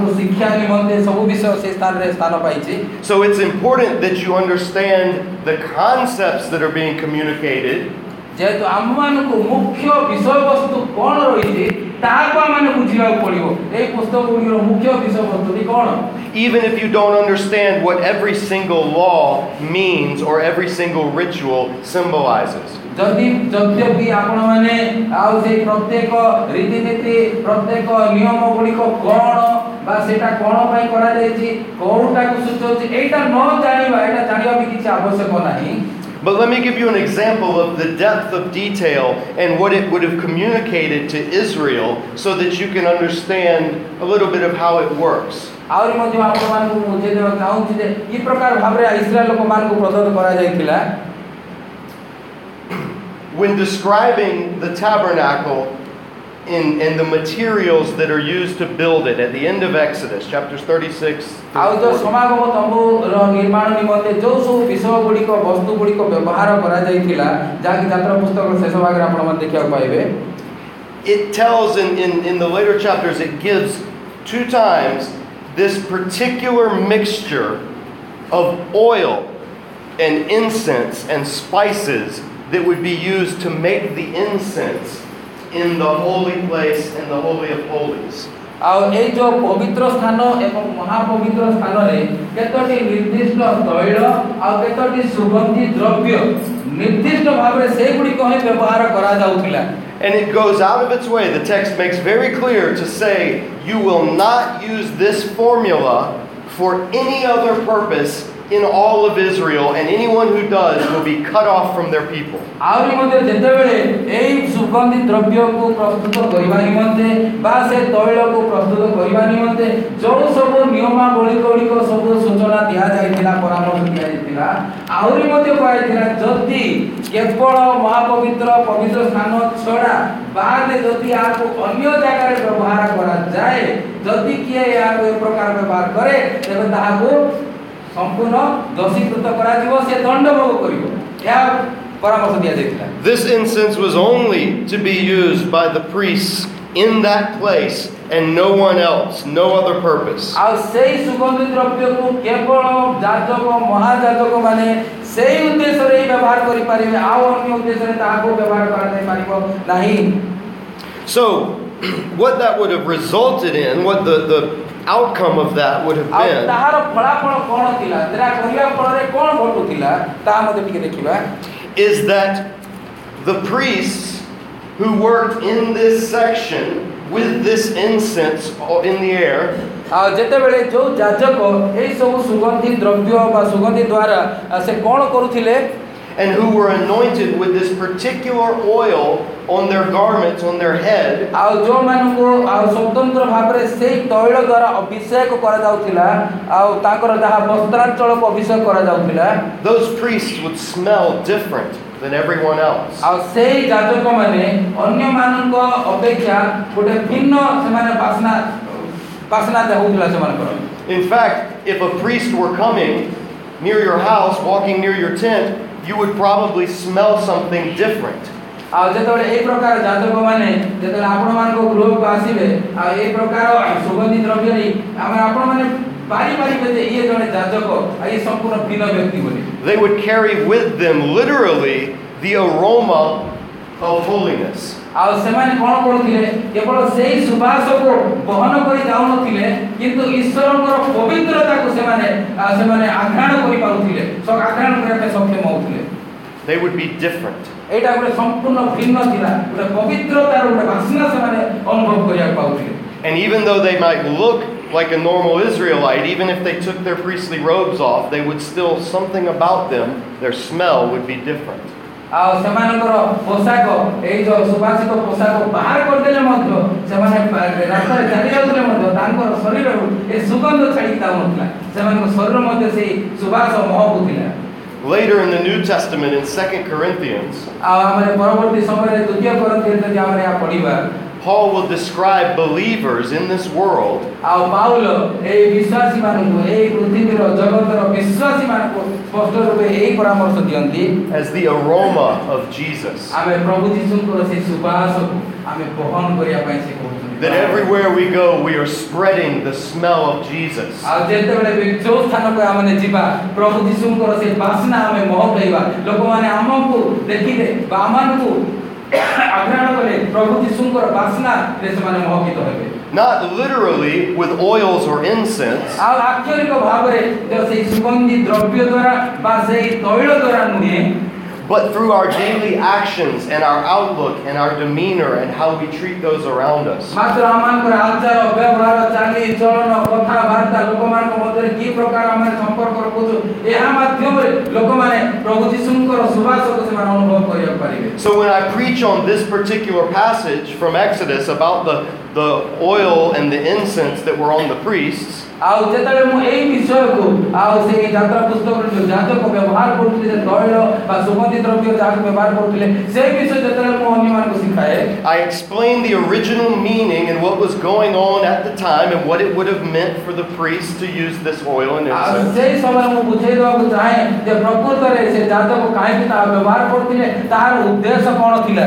ଆମକୁ ଶିକ୍ଷା ନିମନ୍ତେ ସବୁ ବିଷୟ ସେ ସ୍ଥାନରେ ସ୍ଥାନ ପାଇଛି So it's important that you understand the concepts that are being communicated ଯେହେତୁ ଆମମାନଙ୍କୁ ମୁଖ୍ୟ ବିଷୟବସ୍ତୁ କ'ଣ ରହିଛି ତାହାକୁ ଆମମାନେ ବୁଝିବାକୁ ପଡ଼ିବ ଏଇ ପୁସ୍ତକ ଗୁଡ଼ିକର ମୁଖ୍ୟ ବିଷୟବସ୍ତୁଟି କ'ଣ even if you don't understand what every single law means or every single ritual symbolizes. ଯଦି ଯଦ୍ୟପି ଆପଣମାନେ ଆଉ ସେଇ ପ୍ରତ୍ୟେକ ରୀତିନୀତି ପ୍ରତ୍ୟେକ ନିୟମ ଗୁଡ଼ିକ କ'ଣ ବା ସେଇଟା କ'ଣ ପାଇଁ କରାଯାଇଛି କୋଉଟାକୁ ସୂଚାଉଛି ଏଇଟା ନ ଜାଣିବା ଏଇଟା ଜାଣିବା ବି କିଛି ଆବଶ୍ୟକ ନାହିଁ But let me give you an example of the depth of detail and what it would have communicated to Israel so that you can understand a little bit of how it works. ଆହୁରି ମଧ୍ୟ ଆପଣମାନଙ୍କୁ ମୁଁ ବୁଝେଇ ଦେବାକୁ ଚାହୁଁଛି ଯେ କି ପ୍ରକାର ଭାବରେ ଇସ୍ରାଏଲ ଲୋକମାନଙ୍କୁ ପ୍ରଦତ୍ତ କରାଯାଇଥିଲା When describing the tabernacle in, and the materials that are used to build it at the end of Exodus, chapters 36 ଆଉ through ଯେଉଁ 40. ସମାଗମ ତମ୍ବୁର ନିର୍ମାଣ ନିମନ୍ତେ ଯେଉଁ ସବୁ ବିଷୟ ଗୁଡ଼ିକ ବସ୍ତୁ ଗୁଡ଼ିକ ବ୍ୟବହାର କରାଯାଇଥିଲା ଯାହାକି ଯାତ୍ରା ପୁସ୍ତକର ଶେଷ ଭାଗରେ ଆପଣମାନେ ଦେଖିବାକୁ ପାଇବେ it tells in, in, in the later chapters, it gives two times this particular mixture of oil and incense and spices that would be used to make the incense in the holy place and the holy of holies. ଆଉ ଏଇ ଯେଉଁ ପବିତ୍ର ସ୍ଥାନ ଏବଂ ମହାପବିତ୍ର ସ୍ଥାନରେ କେତୋଟି ନିର୍ଦ୍ଦିଷ୍ଟ ତୈଳ ଆଉ କେତୋଟି ସୁଗନ୍ଧି ଦ୍ରବ୍ୟ ନିର୍ଦ୍ଦିଷ୍ଟ ଭାବରେ ସେଗୁଡ଼ିକ ହିଁ ବ୍ୟବହାର କରାଯାଉଥିଲା And it goes out of its way, the text makes very clear to say, you will not use this formula for any other purpose in all of Israel, and anyone who does will be cut off from their people. ଆହୁରି ମଧ୍ୟ ଯେତେବେଳେ ଏଇ ସୁଗନ୍ଧି ଦ୍ରବ୍ୟକୁ ପ୍ରସ୍ତୁତ କରିବା ନିମନ୍ତେ ବା ସେ ତୈଳକୁ ପ୍ରସ୍ତୁତ କରିବା ନିମନ୍ତେ ଯେଉଁ ସବୁ ନିୟମାବଳୀ ଗୁଡ଼ିକ ସବୁ ସୂଚନା ଦିଆଯାଇଥିଲା ପରାମର୍ଶ ଦିଆଯାଇଥିଲା ଆହୁରି ମଧ୍ୟ କୁହାଯାଇଥିଲା ଯଦି କେବଳ ମହାପବିତ୍ର ପବିତ୍ର ସ୍ଥାନ ଛଡ଼ା ବାଦ ଯଦି ଏହାକୁ ଅନ୍ୟ ଜାଗାରେ ବ୍ୟବହାର କରାଯାଏ ଯଦି କିଏ ଏହାକୁ ଏ ପ୍ରକାର ବ୍ୟବହାର କରେ ତେବେ ତାହାକୁ ସମ୍ପୂର୍ଣ୍ଣ ଦୋଷୀକୃତ କରାଯିବ ସେ ଦଣ୍ଡ ଭୋଗ କରିବ ଏହା ପରାମର୍ଶ ଦିଆଯାଇଥିଲା This incense was only to be used by the priests in that place and no one else, no other purpose. ଆଉ ସେଇ ସୁଗନ୍ଧି ଦ୍ରବ୍ୟକୁ କେବଳ ଯାଜକ ମହାଯାଜକ ମାନେ ସେଇ ଉଦ୍ଦେଶ୍ୟରେ ହିଁ ବ୍ୟବହାର କରିପାରିବେ ଆଉ ଅନ୍ୟ ଉଦ୍ଦେଶ୍ୟରେ ତାହାକୁ ବ୍ୟବହାର କରାଯାଇ ପାରିବ ନାହିଁ So, <clears throat> what that would have resulted in, what the, the outcome of that would have ଆଉ been, ତାହାର ଫଳାଫଳ କ'ଣ ଥିଲା ସେଟା କରିବା ଫଳରେ କ'ଣ ଘଟୁଥିଲା ତାହା ମଧ୍ୟ ଟିକେ ଦେଖିବା is that the priests who worked in this section with this incense in the air ଆଉ ଯେତେବେଳେ ଯୋଉ ଯାଜକ ଏଇ ସବୁ ସୁଗନ୍ଧି ଦ୍ରବ୍ୟ ବା ସୁଗନ୍ଧି ଦ୍ୱାରା ଆ, ସେ କ'ଣ କରୁଥିଲେ and who were anointed with this particular oil on their garments, on their head, ଆଉ ଯେଉଁମାନଙ୍କୁ ଆଉ ସ୍ୱତନ୍ତ୍ର ଭାବରେ ସେଇ ତୈଳ ଦ୍ୱାରା ଅଭିଷେକ କରାଯାଉଥିଲା ଆଉ ତାଙ୍କର ଯାହା ବସ୍ତ୍ରାଞ୍ଚଳକୁ ଅଭିଷେକ କରାଯାଉଥିଲା those priests would smell different than everyone else. ଆଉ ସେଇ ଯାଜକମାନେ ଅନ୍ୟମାନଙ୍କ ଅପେକ୍ଷା ଗୋଟେ ଭିନ୍ନ ସେମାନେ ବାସ୍ନା ବାସ୍ନା ହଉଥିଲା ସେମାନଙ୍କର In fact, if a priest were coming near your house, walking near your tent, you would probably smell something different. ଆଉ ଯେତେବେଳେ ଏଇ ପ୍ରକାର ଯାଜକମାନେ ଯେତେବେଳେ ଆପଣମାନଙ୍କ ଗୃହକୁ ଆସିବେ ଆଉ ଏଇ ପ୍ରକାର ସୁଗନ୍ଧି ଦ୍ରବ୍ୟ ନେଇ ଆମେ ଆପଣମାନେ ପାରିପାରିବେ ଯେ ଇଏ ଜଣେ ଯାଜକ ଆଉ ଇଏ ସମ୍ପୂର୍ଣ୍ଣ ଭିନ୍ନ ବ୍ୟକ୍ତି ବୋଲି They would carry with them literally the aroma of holiness. ଆଉ ସେମାନେ କ'ଣ କରୁଥିଲେ କେବଳ ସେଇ ସୁବାସକୁ ବହନ କରି ଯାଉନଥିଲେ କିନ୍ତୁ ଈଶ୍ୱରଙ୍କର ପବିତ୍ରତାକୁ ସେମାନେ ଆ, ସେମାନେ ଆଘ୍ରାଣ କରିପାରୁଥିଲେ ସ- ଆଘ୍ରାଣ କରିବା ପାଇଁ ସକ୍ଷମ ହଉଥିଲେ They would be different. ଏଇଟା ଗୋଟେ ସମ୍ପୂର୍ଣ୍ଣ ଭିନ୍ନ ଥିଲା ଗୋଟେ ପବିତ୍ରତାର ଗୋଟେ ବାସ୍ନା ସେମାନେ ଅନୁଭବ କରିବାକୁ ପାଉଥିଲେ And even though they might look like a normal Israelite, even if they took their priestly robes off, they would still, something about them, their smell would be different. ଆଉ ସେମାନଙ୍କର ପୋଷାକ ଏଇ ଯୋଉ ସୁବାସିତ ପୋଷାକ ବାହାର କରିଦେଲେ ମଧ୍ୟ ସେମାନେ ପା- ରାସ୍ତାରେ ଚାଲି ଯାଉଥିଲେ ମଧ୍ୟ ତାଙ୍କର ଶରୀରରୁ ଏ ସୁଗନ୍ଧ ଛାଡ଼ିକି ଯାଉନଥିଲା ସେମାନଙ୍କ ଶରୀର ମଧ୍ୟ ସେଇ ସୁବାସ ମହକୁଥିଲା Later in the New Testament, in 2 Corinthians, Paul will describe believers in this world as the aroma of Jesus. That everywhere we go, we are spreading the smell of Jesus. Not literally with oils or incense. but through our daily actions and our outlook and our demeanor and how we treat those around us. So when I preach on this particular passage from Exodus about the, the oil and the incense that were on the priests, ଆଉ ଯେତେବେଳେ ମୁଁ ଏଇ ବିଷୟକୁ ଆଉ ସେଇ ଯାତ୍ରା ପୁସ୍ତକରେ ଯୋଉ ଯାଜକ ବ୍ୟବହାର କରୁଥିଲେ ଯେ ତୈଳ ବା ସୁଗନ୍ଧି ଦ୍ରବ୍ୟ ଯାହାକୁ ବ୍ୟବହାର କରୁଥିଲେ ସେଇ ବିଷୟ ଯେତେବେଳେ ମୁଁ ଅନ୍ୟମାନଙ୍କୁ ଶିଖାଏ I explain the original meaning and what was going on at the time and what it would have meant for the priests to use this oil and ଆଉ incense. ସେଇ ସମୟରେ ମୁଁ ବୁଝେଇ ଦେବାକୁ ଚାହେଁ ଯେ ପ୍ରକୃତରେ ସେ ଯାଜକ କାହିଁକି ତାହା ବ୍ୟବହାର କରୁଥିଲେ ତାହାର ଉଦ୍ଦେଶ୍ୟ କ'ଣ ଥିଲା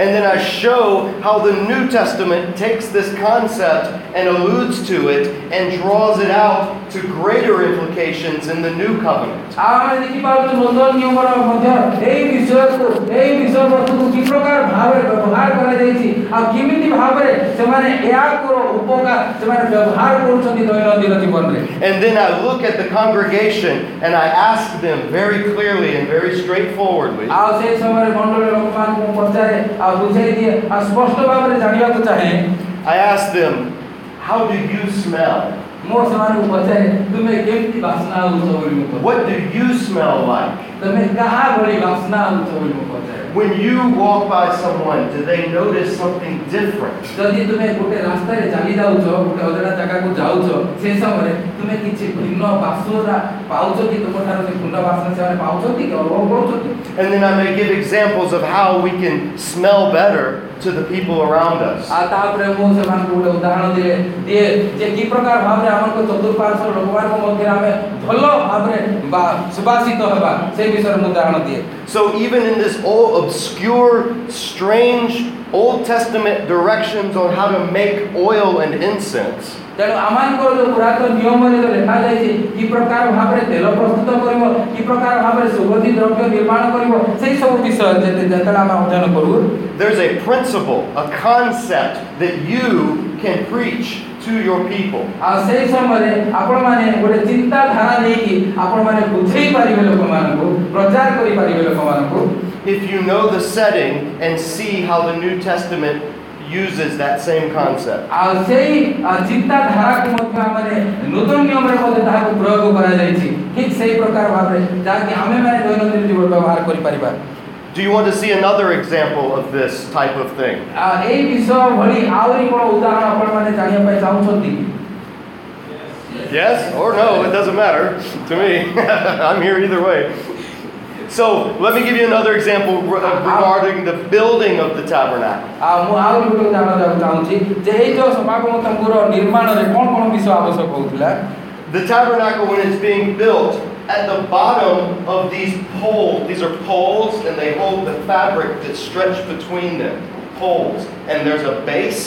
and then I show how the New Testament takes this concept and alludes to it and draws it out to greater implications in the New Covenant. And then I look at the congregation and I ask them very clearly and very straightforwardly. ଆଉ ସେଇ ସମୟରେ ମଣ୍ଡଳୀ ଲୋକମାନଙ୍କୁ ମୁଁ ପଚାରେ ଆଉ ବୁଝେଇ ଦିଏ ଆଉ ସ୍ପଷ୍ଟ ଭାବରେ ଜାଣିବାକୁ ଚାହେଁ I ask them, How do you smell? ମୁଁ ସେମାନଙ୍କୁ ପଚାରେ ତୁମେ କେମିତି ବାସ୍ନା ହେଉଛ ବୋଲି ମୁଁ ପଚାରେ What do you smell like? ତୁମେ କାହା ଭଳି ବାସ୍ନା ହେଉଛ ବୋଲି ମୁଁ ପଚାରେ When you walk by someone, do they notice something different? ଯଦି ତୁମେ ଗୋଟେ ରାସ୍ତାରେ ଚାଲି ଯାଉଛ ଗୋଟେ ଅଜଣା ଜାଗାକୁ ଯାଉଛ ସେ ସମୟରେ ତୁମେ କିଛି ଭିନ୍ନ ବାସ୍ନା ପାଉଛ କି ତୁମଠାରୁ ସେ ଭିନ୍ନ ବାସ୍ନା ସେମାନେ ପାଉଛନ୍ତି କି ଅନୁଭବ କରୁଛନ୍ତି And then I may give examples of how we can smell better to the people around us. ଆଉ ତାପରେ ମୁଁ ସେମାନଙ୍କୁ ଗୋଟେ ଉଦାହରଣ ଦିଏ ଦିଏ ଯେ କି ପ୍ରକାର ଭାବରେ ଆମଙ୍କ ଚତୁଃପାର୍ଶ୍ୱ ଲୋକମାନଙ୍କ ମଧ୍ୟରେ ଆମେ ଭଲ ଭାବରେ ବା ସୁବାସିତ ହେବା ସେଇ ବିଷୟରେ ମୁଁ ଉଦାହରଣ ଦିଏ So even in this old obscure, strange Old Testament directions on how to make oil and incense, ତେଣୁ ଆମମାନଙ୍କର ଯେଉଁ ପୁରାତନ ନିୟମରେ ଯେଉଁ ଲେଖାଯାଇଛି କି ପ୍ରକାର ଭାବରେ ତେଲ ପ୍ରସ୍ତୁତ କରିବ କି ପ୍ରକାର ଭାବରେ ସୁଗନ୍ଧି ଦ୍ରବ୍ୟ ନିର୍ମାଣ କରିବ ସେଇ ସବୁ ବିଷୟ ଯେତେ ଯେତେବେଳେ ଆମେ ଅଧ୍ୟୟନ କରୁ there's a principle, a concept that you can preach to your people. ଆଉ ସେଇ ସମୟରେ ଆପଣମାନେ ଗୋଟେ ଚିନ୍ତାଧାରା ନେଇକି ଆପଣମାନେ ବୁଝେଇ ପାରିବେ ଲୋକମାନଙ୍କୁ ପ୍ରଚାର କରିପାରିବେ ଲୋକମାନଙ୍କୁ If you know the setting and see how the New Testament uses that same concept. ଆଉ ସେଇ ଆ, ଚିନ୍ତାଧାରାକୁ ମଧ୍ୟ ଆମେ ନୂତନ ନିୟମରେ ମଧ୍ୟ ତାହାକୁ ପ୍ରୟୋଗ କରାଯାଇଛି ଠିକ୍ ସେଇ ପ୍ରକାର ଭାବରେ ଯାହାକି ଆମେମାନେ ଦୈନନ୍ଦିନ ଜୀବନ ବ୍ୟବହାର କରିପାରିବା Do you want to see another example of this type of thing? ଆ, ଏଇ ବିଷୟ ଭଳି ଆହୁରି କ'ଣ ଉଦାହରଣ ଆପଣମାନେ ଜାଣିବା ପାଇଁ ଚାହୁଁଛନ୍ତି କି? Yes or no, it doesn't matter to me. <laughs> I'm here either way. So let me give you another example re- uh, regarding the building of the tabernacle. ଆଉ ମୁଁ ଆହୁରି ଗୋଟେ ଉଦାହରଣ ଦେବାକୁ ଚାହୁଁଛି ଯେ ଏଇ ଯେଉଁ ସମାଗମ ତମ୍ବୁର ନିର୍ମାଣରେ କ'ଣ କ'ଣ ବିଷୟ ଆବଶ୍ୟକ ହେଉଥିଲା The tabernacle, when it's being built, at the bottom of these poles, these are poles and they hold the fabric that's stretched between them. Poles. And there's a base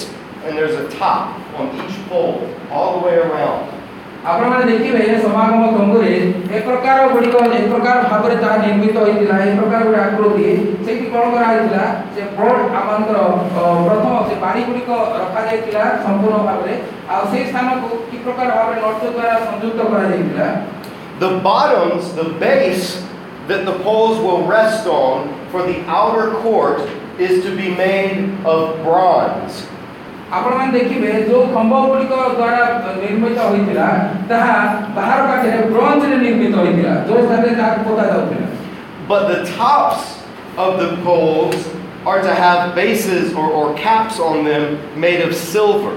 and there's a top on each pole, all the way around. ଆପଣମାନେ ଦେଖିବେ ସମାଗମ ତମ୍ବୁରେ ଏ ପ୍ରକାର ଗୁଡ଼ିକ ଏ ପ୍ରକାର ଭାବରେ ତାହା ନିର୍ମିତ ହୋଇଥିଲା ଏ ପ୍ରକାର ଗୋଟେ ଆକୃତି ସେଇଠି କ'ଣ କରାଯାଇଥିଲା ସେ ବୋର୍ଡ ଆମମାନଙ୍କର ଅ, ପ୍ରଥମ ସେ ବାଡ଼ି ଗୁଡ଼ିକ ରଖାଯାଇଥିଲା ସମ୍ପୂର୍ଣ୍ଣ ଭାବରେ ଆଉ ସେଇ ସ୍ଥାନକୁ କି ପ୍ରକାର ଭାବରେ ନଟ ଦ୍ୱାରା ସଂଯୁକ୍ତ କରାଯାଇଥିଲା The bottoms, the base that the poles will rest on for the outer court is to be made of bronze. ଆପଣମାନେ ଦେଖିବେ ଯେଉଁ ଖମ୍ବ ଗୁଡ଼ିକ ଦ୍ୱାରା ନିର୍ମିତ ହୋଇଥିଲା ତାହା ବାହାର ପାଖରେ ବ୍ରଞ୍ଜରେ ନିର୍ମିତ ହୋଇଥିଲା ଯେଉଁ ସ୍ଥାନରେ ତାହାକୁ ପୋତା ଯାଉଥିଲା But the tops of the poles are to have bases or, or caps on them made of silver.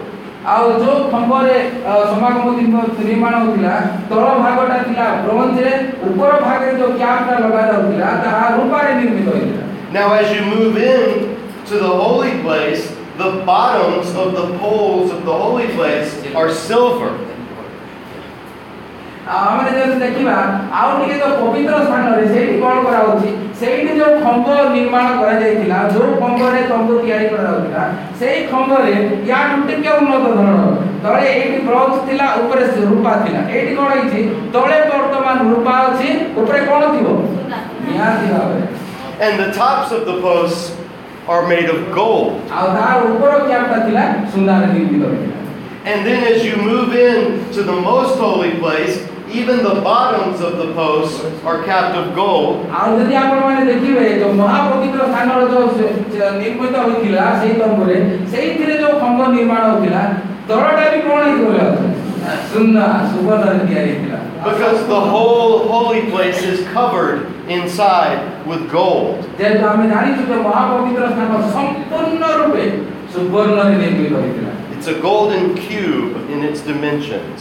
ଆଉ ଯେଉଁ ଖମ୍ବରେ ଅ, ସମାଗମ ଦିନ ନିର୍ମାଣ ହେଉଥିଲା ତଳ ଭାଗଟା ଥିଲା ବ୍ରୋଞ୍ଜରେ ଉପର ଭାଗରେ ଯେଉଁ କ୍ୟାପ୍ଟା ଲଗାଯାଉଥିଲା ତାହା ରୂପାରେ ନିର୍ମିତ ହୋଇଥିଲା Now, as you move in to the holy place, the bottoms of the poles of the holy place are silver. ଆଉ ଆମେ ଯଦି ଦେଖିବା ଆଉ ଟିକେ ତ ପବିତ୍ର ସ୍ଥାନରେ ସେଇଠି କ'ଣ କରାହଉଛି ସେଇଠି ଯେଉଁ ଖମ୍ବ ନିର୍ମାଣ କରାଯାଇଥିଲା ଯେଉଁ ଖମ୍ବରେ ତମ୍ବୁ ତିଆରି କରାଯାଉଥିଲା ସେଇ ଖମ୍ବରେ ୟାଠୁ ଟିକେ ଉନ୍ନତ ଧରଣର ତଳେ ଏଇଠି ବ୍ରଞ୍ଜ ଥିଲା ଉପରେ ସେ ରୂପା ଥିଲା ଏଇଠି କ'ଣ ହେଇଛି ତଳେ ବର୍ତ୍ତମାନ ରୂପା ଅଛି ଉପରେ କ'ଣ ଥିବ ନିହାତି ଭାବରେ And the tops of the posts are made of gold. And then as you move in to the most holy place, even the bottoms of the posts are capped of gold. Because the whole holy place is covered inside with gold. It's a golden cube in its dimensions.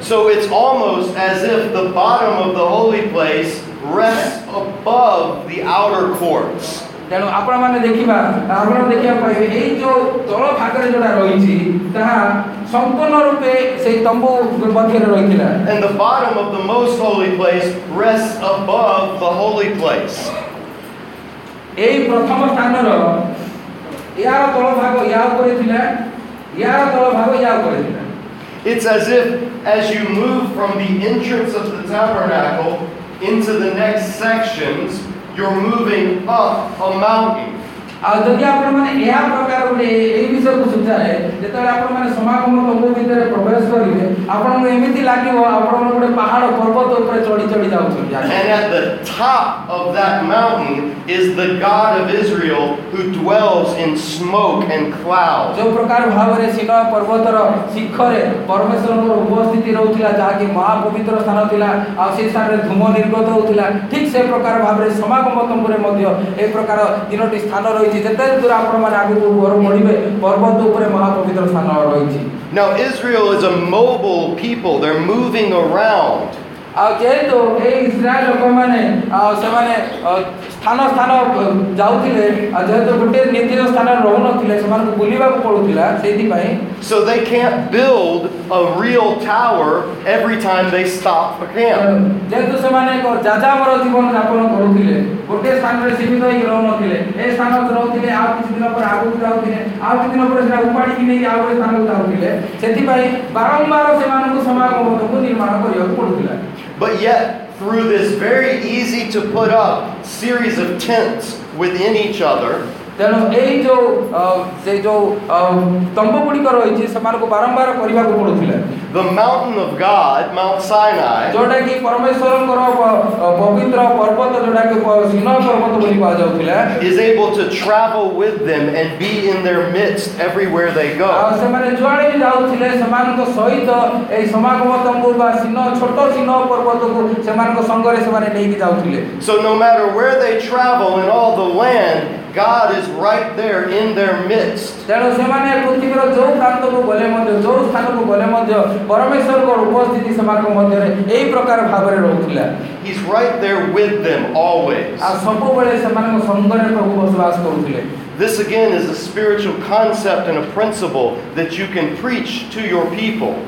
So it's almost as if the bottom of the holy place rests above the outer courts. ତେଣୁ ଆପଣମାନେ ଦେଖିବା ଆପଣ ଦେଖିବା ପାଇବେ ଏଇ ଯେଉଁ ତଳ ଭାଗରେ ଯେଉଁଟା ରହିଛି ତାହା ସମ୍ପୂର୍ଣ୍ଣ ରୂପେ ସେଇ ତମ୍ବୁ ମଧ୍ୟରେ ରହିଥିଲା And the bottom of the most holy place rests above the holy place. ଏଇ ପ୍ରଥମ ସ୍ଥାନର ୟାର ତଳ ଭାଗ ୟା ଉପରେ ଥିଲା ୟାର ତଳ ଭାଗ ୟା ଉପରେ ଥିଲା It's as if as you move from the entrance of the tabernacle into the next sections, you're moving up a mountain. ଆଉ ଯଦି ଆପଣମାନେ ଏହା ପ୍ରକାର ଗୋଟେ ଏଇ ବିଷୟକୁ ସୂଚାଏ ଯେତେବେଳେ ଆପଣମାନେ ସମାଗମ ତମ୍ବୁ ଭିତରେ ପ୍ରବେଶ କରିବେ ଆପଣଙ୍କୁ ଏମିତି ଲାଗିବ ଆପଣ ଗୋଟେ ପାହାଡ଼ ପର୍ବତ ଉପରେ ଚଢ଼ି ଚଢ଼ି ଯାଉଛନ୍ତି And at the top of that mountain is the God of Israel who dwells in smoke and cloud. ଯେଉଁ ପ୍ରକାର ଭାବରେ ସିନ ପର୍ବତର ଶିଖରେ ପରମେଶ୍ୱରଙ୍କର ଉପସ୍ଥିତି ରହୁଥିଲା ଯାହାକି ମହାପବିତ୍ର ସ୍ଥାନ ଥିଲା ଆଉ ସେ ସ୍ଥାନରେ ଧୂମ ନିର୍ଗତ ହେଉଥିଲା ଠିକ୍ ସେ ପ୍ରକାର ଭାବରେ ସମାଗମ ତମ୍ବୁରେ ମଧ୍ୟ ଏ ପ୍ରକାର ତିନୋଟି ସ୍ଥାନ ରହିଛି ଯେତେ ଦୂର ଆପଣମାନେ ଆଗକୁ ଘର ବଢ଼ିବେ ପର୍ବତ ଉପରେ ମହାପବିତ୍ର ସ୍ଥାନ ରହିଛି Now, Israel is a mobile people, they're moving around. ଆଉ ଯେହେତୁ ଏଇ ଇସ୍ରାଏଲ ଲୋକମାନେ ଆଉ ସେମାନେ ଅ, ସ୍ଥାନ ସ୍ଥାନ ଅ, ଯାଉଥିଲେ ଆଉ ଯେହେତୁ ଗୋଟେ ନିର୍ଦ୍ଦିଷ୍ଟ ସ୍ଥାନରେ ରହୁନଥିଲେ ସେମାନଙ୍କୁ ବୁଲିବାକୁ ପଡ଼ୁଥିଲା ସେଇଥିପାଇଁ So they can't build a real tower every time they stop for camp. ଯେହେତୁ ସେମାନେ ଏକ ଯାଯାବର ଜୀବନ ଯାପନ କରୁଥିଲେ ଗୋଟିଏ ସ୍ଥାନରେ ସୀମିତ ହେଇକି ରହୁନଥିଲେ ଏ ସ୍ଥାନରେ ରହୁଥିଲେ ଆଉ କିଛି ଦିନ ପରେ ଆଗକୁ ଯାଉଥିଲେ ଆଉ କିଛି ଦିନ ପରେ ସେଟା ଉପାଡ଼ିକି ନେଇ ଆଉ ଗୋଟେ ସ୍ଥାନକୁ ଯାଉଥିଲେ ସେଥିପାଇଁ ବାରମ୍ବାର ସେମାନଙ୍କୁ ସମାଗମକୁ ନିର୍ମାଣ କରିବାକୁ ପଡ଼ୁଥିଲା But yet, through this very easy to put up series of tents within each other, ତେଣୁ ଏଇ ଯେଉଁ ଅ, ସେଇ ଯେଉଁ ଅ, ତମ୍ବ ଗୁଡ଼ିକ ରହିଛି ସେମାନଙ୍କୁ ବାରମ୍ବାର କରିବାକୁ ପଡ଼ୁଥିଲା the mountain of God, Mount Sinai, ଯୋଉଟାକି ପରମେଶ୍ୱରଙ୍କର ପ- ଅ, ପବିତ୍ର ପର୍ବତ ଯୋଉଟାକି ପ- ସିନ ପର୍ବତ ବୋଲି କୁହାଯାଉଥିଲା is able to travel with them and be in their midst everywhere they ଆଉ go. ସେମାନେ ଯୁଆଡ଼େ ବି ଯାଉଥିଲେ ସେମାନଙ୍କ ସହିତ ଏଇ ସମାଗମ ତମ୍ବୁ ବା ସିନ ଛୋଟ ସିନ ପର୍ବତକୁ ସେମାନଙ୍କ ସଙ୍ଗରେ ସେମାନେ ନେଇକି ଯାଉଥିଲେ So, no matter where they travel in all the land, God is right there in their midst. ତେଣୁ ସେମାନେ ପୃଥିବୀର ଯୋଉ ପ୍ରାନ୍ତକୁ ଗଲେ ମଧ୍ୟ ଯୋଉ ସ୍ଥାନକୁ ଗଲେ ମଧ୍ୟ ପରମେଶ୍ୱରଙ୍କ ଉପସ୍ଥିତି ସେମାନଙ୍କ ମଧ୍ୟରେ ଏଇ ପ୍ରକାର ଭାବରେ ରହୁଥିଲା He's right there with them always. ଆଉ ସବୁବେଳେ ସେମାନଙ୍କ ସଙ୍ଗରେ ପ୍ରଭୁ ବସବାସ କରୁଥିଲେ this again is a spiritual concept and a principle that you can preach to your people.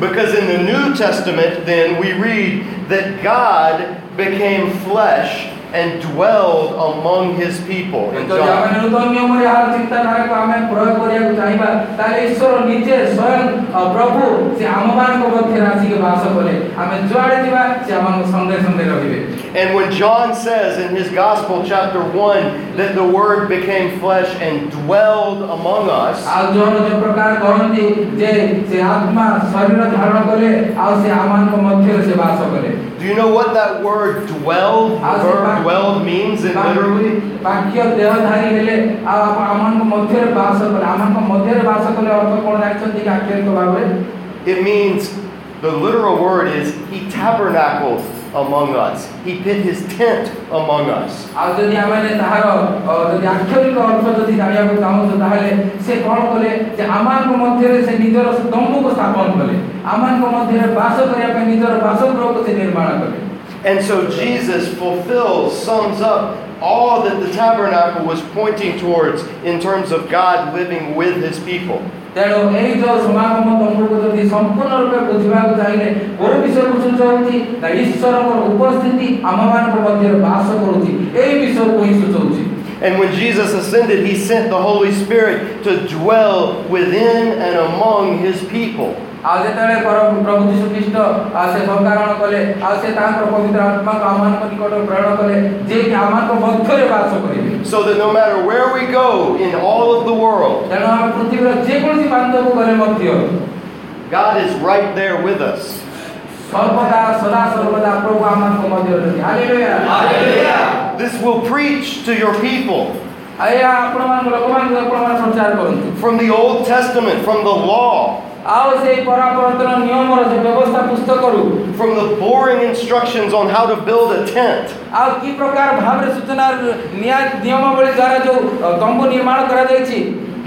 Because in the New Testament, then, we read that God became flesh and dwelled among his people. In ଯଦି ଆମେ John. ନୂତନ ନିୟମରେ ଏହାର ଚିନ୍ତାଧାରାକୁ ଆମେ ପ୍ରୟୋଗ କରିବାକୁ ଚାହିଁବା ତାହେଲେ ଈଶ୍ୱର ନିଜେ ସ୍ୱୟଂ ଅ, ପ୍ରଭୁ ସେ ଆମମାନଙ୍କ ମଧ୍ୟରେ ଆସିକି ବାସ କଲେ ଆମେ ଯୁଆଡ଼େ ଯିବା ସେ ଆମମାନଙ୍କ ସଙ୍ଗେ ସଙ୍ଗେ ରହିବେ And when John says in his Gospel, chapter 1, that the Word became flesh and dwelled among us, do you know what that word dwell, verb dwell means in literally? It means the literal word is he tabernacles." among us. He put his tent among us. ଆଉ ଯଦି ଆମେ ତାହାର ଅ, ଯଦି ଆକ୍ଷରିକ ଅର୍ଥ ଯଦି ଜାଣିବାକୁ ଚାହୁଁଛୁ ତାହେଲେ ସେ କ'ଣ କଲେ ଯେ ଆମମାନଙ୍କ ମଧ୍ୟରେ ସେ ନିଜର ତମ୍ବୁକୁ ସ୍ଥାପନ କଲେ ଆମମାନଙ୍କ ମଧ୍ୟରେ ବାସ କରିବା ପାଇଁ ନିଜର ବାସଗୃହକୁ ସେ ନିର୍ମାଣ କଲେ And so Jesus fulfills, sums up all that the tabernacle was pointing towards in terms of God living with his people. ତେଣୁ ଏଇ ଯୋଉ ସମାଗମ ତମ୍ବୁକୁ ଯଦି ସମ୍ପୂର୍ଣ୍ଣ ରୂପେ ବୁଝିବାକୁ ଚାହିଁଲେ କୋଉ ବିଷୟକୁ ସୂଚାଉଛି ନା ଈଶ୍ୱରଙ୍କର ଉପସ୍ଥିତି ଆମମାନଙ୍କ ମଧ୍ୟରେ ବାସ କରୁଛି ଏଇ ବିଷୟକୁ ହିଁ ସୂଚାଉଛି And when Jesus ascended, he sent the Holy Spirit to dwell within and among his people. ଆଉ ଯେତେବେଳେ ପର- ପ୍ରଭୁ ଯୀଶୁ ଖ୍ରୀଷ୍ଟ ଆଉ ସେ ସଂକାରଣ କଲେ ଆଉ ସେ ତାଙ୍କର ପବିତ୍ର ଆତ୍ମାକୁ ଆମମାନଙ୍କ ନିକଟରେ ପ୍ରେରଣ କଲେ ଯିଏକି ଆମମାନଙ୍କ ମଧ୍ୟରେ ବାସ କରିବେ so that no matter where we go in all of the world, God is right there with us. This will preach to your people. From the Old Testament, from the law. ଆଉ ସେଇ ପରାବର୍ତ୍ତନ ନିୟମର ସେ ବ୍ୟବସ୍ଥା ପୁସ୍ତକରୁ from the boring instructions on how to build a tent. ଆଉ କି ପ୍ରକାର ଭାବରେ ସୂଚନା ନିଆ ନିୟମାବଳୀ ଦ୍ୱାରା ଯୋଉ ଅ, ତମ୍ବୁ ନିର୍ମାଣ କରାଯାଇଛି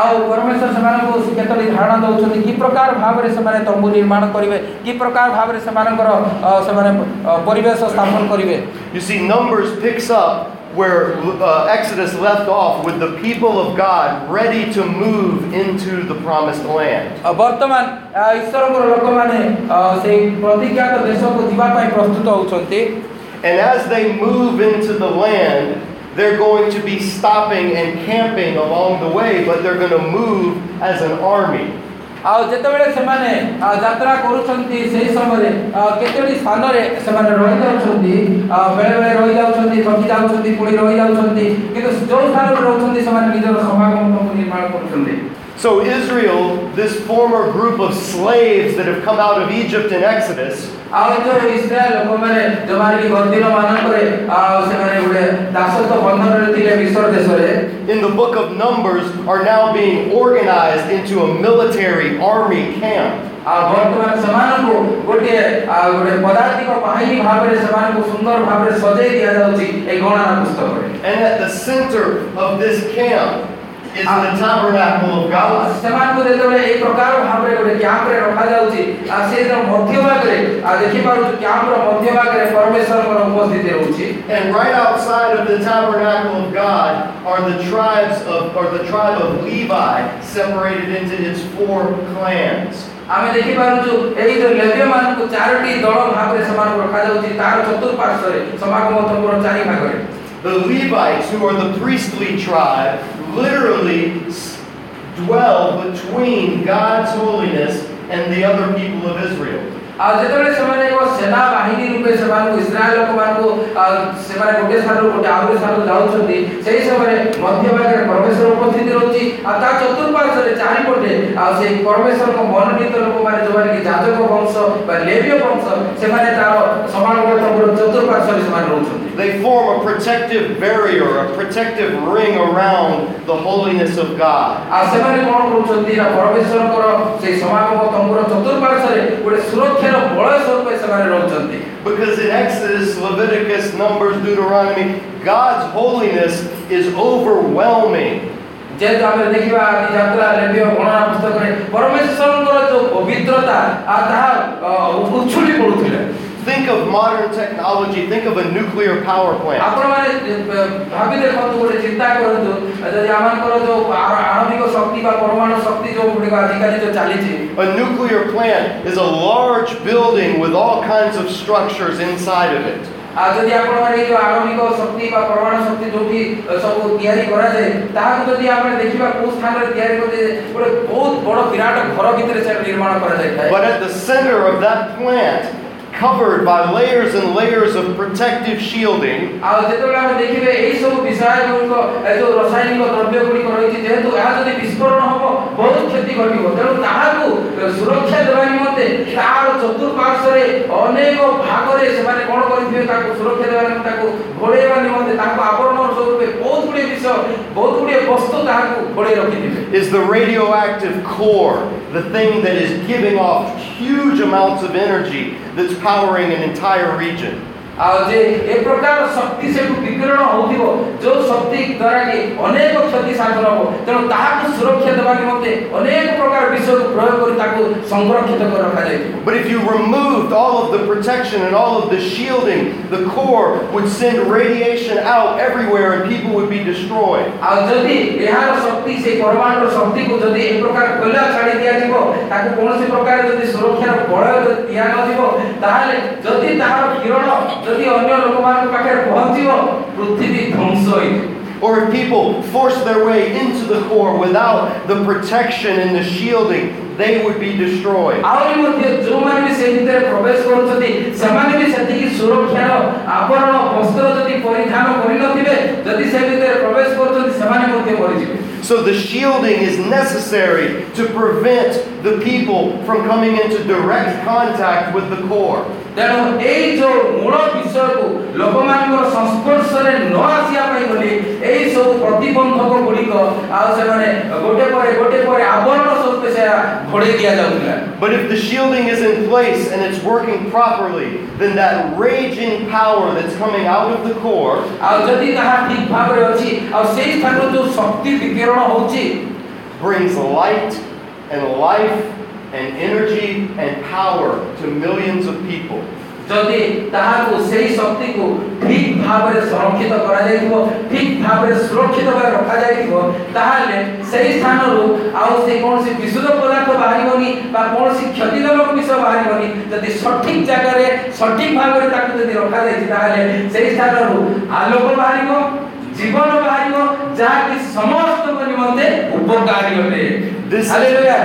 ଆଉ ପରମେଶ୍ୱର ସେମାନଙ୍କୁ କେତୋଟି ଧାରଣା ଦେଉଛନ୍ତି କି ପ୍ରକାର ଭାବରେ ସେମାନେ ତମ୍ବୁ ନିର୍ମାଣ କରିବେ କି ପ୍ରକାର ଭାବରେ ସେମାନଙ୍କର ଅ, ସେମାନେ ଅ, ପରିବେଶ ସ୍ଥାପନ କରିବେ You see, Numbers picks up where uh, Exodus left off with the people of God ready to move into the promised land. ଅ, ବର୍ତ୍ତମାନ ଅ, ଈଶ୍ୱରଙ୍କର ଲୋକମାନେ ଅ, ସେଇ ପ୍ରତିଜ୍ଞାତ ଦେଶକୁ ଯିବା ପାଇଁ ପ୍ରସ୍ତୁତ ହେଉଛନ୍ତି And as they move into the land, they're going to be stopping and camping along the way, but they're going to move as an army. ଆଉ ଯେତେବେଳେ ସେମାନେ ଅ, ଯାତ୍ରା କରୁଛନ୍ତି ସେହି ସମୟରେ ଅ, କେତୋଟି ସ୍ଥାନରେ ସେମାନେ ରହିଯାଉଛନ୍ତି ଅ, ବେଳେବେଳେ ରହିଯାଉଛନ୍ତି ଥକି ଯାଉଛନ୍ତି ପୁଣି ରହିଯାଉଛନ୍ତି କିନ୍ତୁ ଯେଉଁ ସ୍ଥାନରେ ରହୁଛନ୍ତି ସେମାନେ ନିଜର ସମାଗମକୁ ନିର୍ମାଣ କରୁଛନ୍ତି So, Israel, this former group of slaves that have come out of Egypt in Exodus, ଆଉ ଯେଉଁ ଇସ୍ରାଏଲ ଲୋକମାନେ ଯେଉଁମାନେ କି ଗଦିନ ମାନଙ୍କରେ ଆଉ ସେମାନେ ଗୋଟେ ଦାସତ୍ୱ ବନ୍ଧନରେ ଥିଲେ ମିଶ୍ର ଦେଶରେ in the book of Numbers, are now being organized into a military army camp. ଆଉ ବର୍ତ୍ତମାନ ସେମାନଙ୍କୁ ଗୋଟିଏ ଆଉ ଗୋଟେ ପଦାତିକ ବାହିନୀ ଭାବରେ ସେମାନଙ୍କୁ ସୁନ୍ଦର ଭାବରେ ସଜେଇ ଦିଆଯାଉଛି ଏଇ ଗଣନା ପୁସ୍ତକରେ And at the center of this camp is the tabernacle of ଆଉ God. ସେମାନଙ୍କୁ ଯେତେବେଳେ ଏଇ ପ୍ରକାର ଭାବରେ ଗୋଟେ କ୍ୟାମ୍ପରେ ରଖାଯାଉଛି ଆଉ ସେ ଯୋଉ ମଧ୍ୟଭାଗରେ ଆଉ ଦେଖିପାରୁଛୁ କ୍ୟାମ୍ପର ମଧ୍ୟଭାଗରେ ପରମେଶ୍ୱରଙ୍କର ଉପସ୍ଥିତି ରହୁଛି And right outside of the tabernacle of God are the tribes of, or the tribe of Levi, separated into its four clans. ଆମେ ଦେଖିପାରୁଛୁ ଏଇ ଯୋଉ ଲେବ୍ୟମାନଙ୍କୁ ଚାରୋଟି ଦଳ ଭାବରେ ସେମାନଙ୍କୁ ରଖାଯାଉଛି ତାର ଚତୁଃପାର୍ଶ୍ୱରେ ସମାଗମ ତମ୍ବୁର ଚାରି ଭାଗରେ The Levites, who are the priestly tribe, literally dwell between God's holiness and the other people of Israel. ଆଉ ଯେତେବେଳେ ସେମାନେ ଏକ ସେନା ବାହିନୀ ରୂପେ ସେମାନଙ୍କୁ ଇସ୍ରାଏଲ ଲୋକମାନଙ୍କୁ ଆଉ ସେମାନେ ଗୋଟେ ସ୍ଥାନରୁ ଗୋଟେ ଆଉ ଗୋଟେ ସ୍ଥାନକୁ ଯାଉଛନ୍ତି ସେହି ସମୟରେ ମଧ୍ୟଭାଗରେ ପରମେଶ୍ୱର ଉପସ୍ଥିତି ରହୁଛି ଆଉ ତା ଚତୁଃପାର୍ଶ୍ୱରେ ଚାରିପଟେ ଆଉ ସେଇ ପରମେଶ୍ୱରଙ୍କ ମନୋନୀତ ଲୋକମାନେ ଯେଉଁମାନେ କି ଯାଜକ ବଂଶ ବା ଲେବ୍ୟ ବଂଶ ସେମାନେ ତାର ସମାଗମ ତମ୍ବୁର ଚତୁଃପାର୍ଶ୍ୱରେ ସେମାନେ ରହୁଛନ୍ତି They form a protective barrier, a protective ring around the holiness of God. ଆଉ ସେମାନେ କ'ଣ କରୁଛନ୍ତି ନା ପରମେଶ୍ୱରଙ୍କର ସେଇ ସମାଗମ ତମ୍ବୁର ଚତୁଃପାର୍ଶ୍ୱରେ ଗୋଟେ ସୁରକ୍ଷାର ବଳୟ ସ୍ୱରୂପ ସେମାନେ ରହୁଛନ୍ତି Because in Exodus, Leviticus, Numbers, Deuteronomy, God's holiness is overwhelming. ଯେହେତୁ ଆମେ ଦେଖିବା ଆଦି ଯାତ୍ରା ଲେବ୍ୟ ଗଣନା ପୁସ୍ତକରେ ପରମେଶ୍ୱରଙ୍କର ଯୋଉ ପବିତ୍ରତା ଆଉ ତାହା ଅ, ଉଛୁଳି ପଡୁଥିଲା Think of modern technology, think of a nuclear power plant. ଆପଣମାନେ ଅ, ଭାବି ଦେଖନ୍ତୁ ଗୋଟେ ଚିନ୍ତା କରନ୍ତୁ ଯଦି ଆମମାନଙ୍କର ଯୋଉ ଆ- ଆଣବିକ ଶକ୍ତି ବା ପରମାଣୁ ଶକ୍ତି ଯୋଉ ଗୁଡ଼ିକ ଆଜିକାଲି ଯୋଉ ଚାଲିଛି A nuclear plant is a large building with all kinds of structures inside of it. ଆଉ ଯଦି ଆପଣମାନେ ଏଇ ଯୋଉ ଆଣବିକ ଶକ୍ତି ବା ପରମାଣୁ ଶକ୍ତି ଯୋଉଠି ଅ, ସବୁ ତିଆରି କରାଯାଏ ତାହାକୁ ଯଦି ଆମେ ଦେଖିବା କୋଉ ସ୍ଥାନରେ ତିଆରି କରାଯାଏ ଗୋଟେ ବହୁତ ବଡ଼ ବିରାଟ ଘର ଭିତରେ ସେ ନିର୍ମାଣ କରାଯାଇଥାଏ But at the center of that plant, covered by layers and layers of protective shielding, ଆଉ ଯେତେବେଳେ ଆମେ ଦେଖିବେ ଏଇ ସବୁ ବିଷୟ ଗୁଡ଼ିକ ଏ ଯୋଉ ରାସାୟନିକ ଦ୍ରବ୍ୟ ଗୁଡ଼ିକ ରହିଛି ଯେହେତୁ ଏହା ଯଦି ବିସ୍ଫୋରଣ ହବ ବହୁତ କ୍ଷତି ଘଟିବ ତେଣୁ ତାହାକୁ ସୁରକ୍ଷା ଦେବା ନିମନ୍ତେ ତାର ଚତୁଃପାର୍ଶ୍ୱରେ ଅନେକ ଭାଗରେ ସେମାନେ କ'ଣ କରିଥିବେ ତାକୁ ସୁରକ୍ଷା ଦେବା ନିମନ୍ତେ ତାକୁ ଘୋଡ଼େଇବା ନିମନ୍ତେ ତାଙ୍କୁ ଆବରଣ ସ୍ୱରୂପେ ବହୁତ ଗୁଡ଼ିଏ ବିଷୟ ବହୁତ ଗୁଡ଼ିଏ ବସ୍ତୁ ତାହାକୁ ଘୋଡ଼େଇ ରଖିଥିବେ is the radioactive core, the thing that is giving off huge amounts of energy that's powering an entire region. ଆଉ ଯେ ଏ ପ୍ରକାର ଶକ୍ତି ସେଠୁ ବିକିରଣ ହଉଥିବ ଯୋଉ ଶକ୍ତି ଦ୍ୱାରା କି ଅନେକ କ୍ଷତି ସାଧନ ହବ ତେଣୁ ତାହାକୁ ସୁରକ୍ଷା ଦେବା ନିମନ୍ତେ ଅନେକ ପ୍ରକାର ବିଷୟକୁ ପ୍ରୟୋଗ କରି ତାକୁ ସଂରକ୍ଷିତ କରି ରଖାଯାଇଥିବ But if you removed all of the protection and all of the shielding, the core would send radiation out everywhere and people would be destroyed. ଆଉ ଯଦି ଏହାର ଶକ୍ତି ସେଇ ପରମାଣୁର ଶକ୍ତିକୁ ଯଦି ଏ ପ୍ରକାର ଖୋଲା ଛାଡ଼ି ଦିଆଯିବ ତାକୁ କୌଣସି ପ୍ରକାର ଯଦି ସୁରକ୍ଷାର ବଳୟ ଯଦି ଦିଆନଯିବ ତାହେଲେ ଯଦି ତାହାର କିରଣ ଯଦି ଅନ୍ୟ ଲୋକମାନଙ୍କ ପାଖରେ ପହଞ୍ଚିବ ପୃଥିବୀ ଧ୍ୱଂସ ହୋଇଯିବ Or if people force their way into the core without the protection and the shielding, they would be destroyed. ଆହୁରି ମଧ୍ୟ ଯେଉଁମାନେ ବି ସେ ଭିତରେ ପ୍ରବେଶ କରୁଛନ୍ତି ସେମାନେ ବି ସେତିକି ସୁରକ୍ଷାର ଆବରଣ ବସ୍ତ୍ର ଯଦି ପରିଧାନ କରିନଥିବେ ଯଦି ସେ ଭିତରେ ପ୍ରବେଶ କରୁଛନ୍ତି ସେମାନେ ମଧ୍ୟ ମରିଯିବେ So the shielding is necessary to prevent the people from coming into direct contact with the core. ତେଣୁ ଏଇ ଯୋଉ ମୂଳ ବିଷୟକୁ ଲୋକମାନଙ୍କର ସଂସ୍ପର୍ଶରେ ନ ଆସିବା ପାଇଁ ବୋଲି ଏଇ ସବୁ ପ୍ରତିବନ୍ଧକ ଗୁଡ଼ିକ ଆଉ ସେମାନେ ଗୋଟେ ପରେ ଗୋଟେ ପରେ ଆବରଣ ସତ୍ତ୍ୱେ ସେ ଘୋଡ଼େଇ ଦିଆଯାଉଥିଲା But if the shielding is in place and it's working properly, then that raging power that's coming out of the core ଆଉ ଯଦି ତାହା ଠିକ ଭାବରେ ଅଛି ଆଉ ସେଇ ସ୍ଥାନରୁ ଯୋଉ ଶକ୍ତି ବିକିରଣ ହଉଛି of people. ଯଦି ତାହାକୁ ସେଇ ଶକ୍ତିକୁ ଠିକ ଭାବରେ ସଂରକ୍ଷିତ କରାଯାଇଥିବ ଠିକ ଭାବରେ ସୁରକ୍ଷିତ ଭାବରେ ରଖାଯାଇଥିବ ତାହେଲେ ସେଇ ସ୍ଥାନରୁ ଆଉ ସେ କୌଣସି ବିଶୁଦ୍ଧ ପଦାର୍ଥ ବାହାରିବନି ବା କୌଣସି କ୍ଷତିକାରକ ବିଷୟ ବାହାରିବନି ଯଦି ସଠିକ ଜାଗାରେ ସଠିକ ଭାବରେ ତାକୁ ଯଦି ରଖାଯାଇଛି ତାହେଲେ ସେଇ ସ୍ଥାନରୁ ଆଲୋକ ବାହାରିବ ଜୀବନ ବାହାରିବ ଯାହାକି ସମସ୍ତଙ୍କ ନିମନ୍ତେ ଉପକାରୀ ଅଟେ This is- hallelujah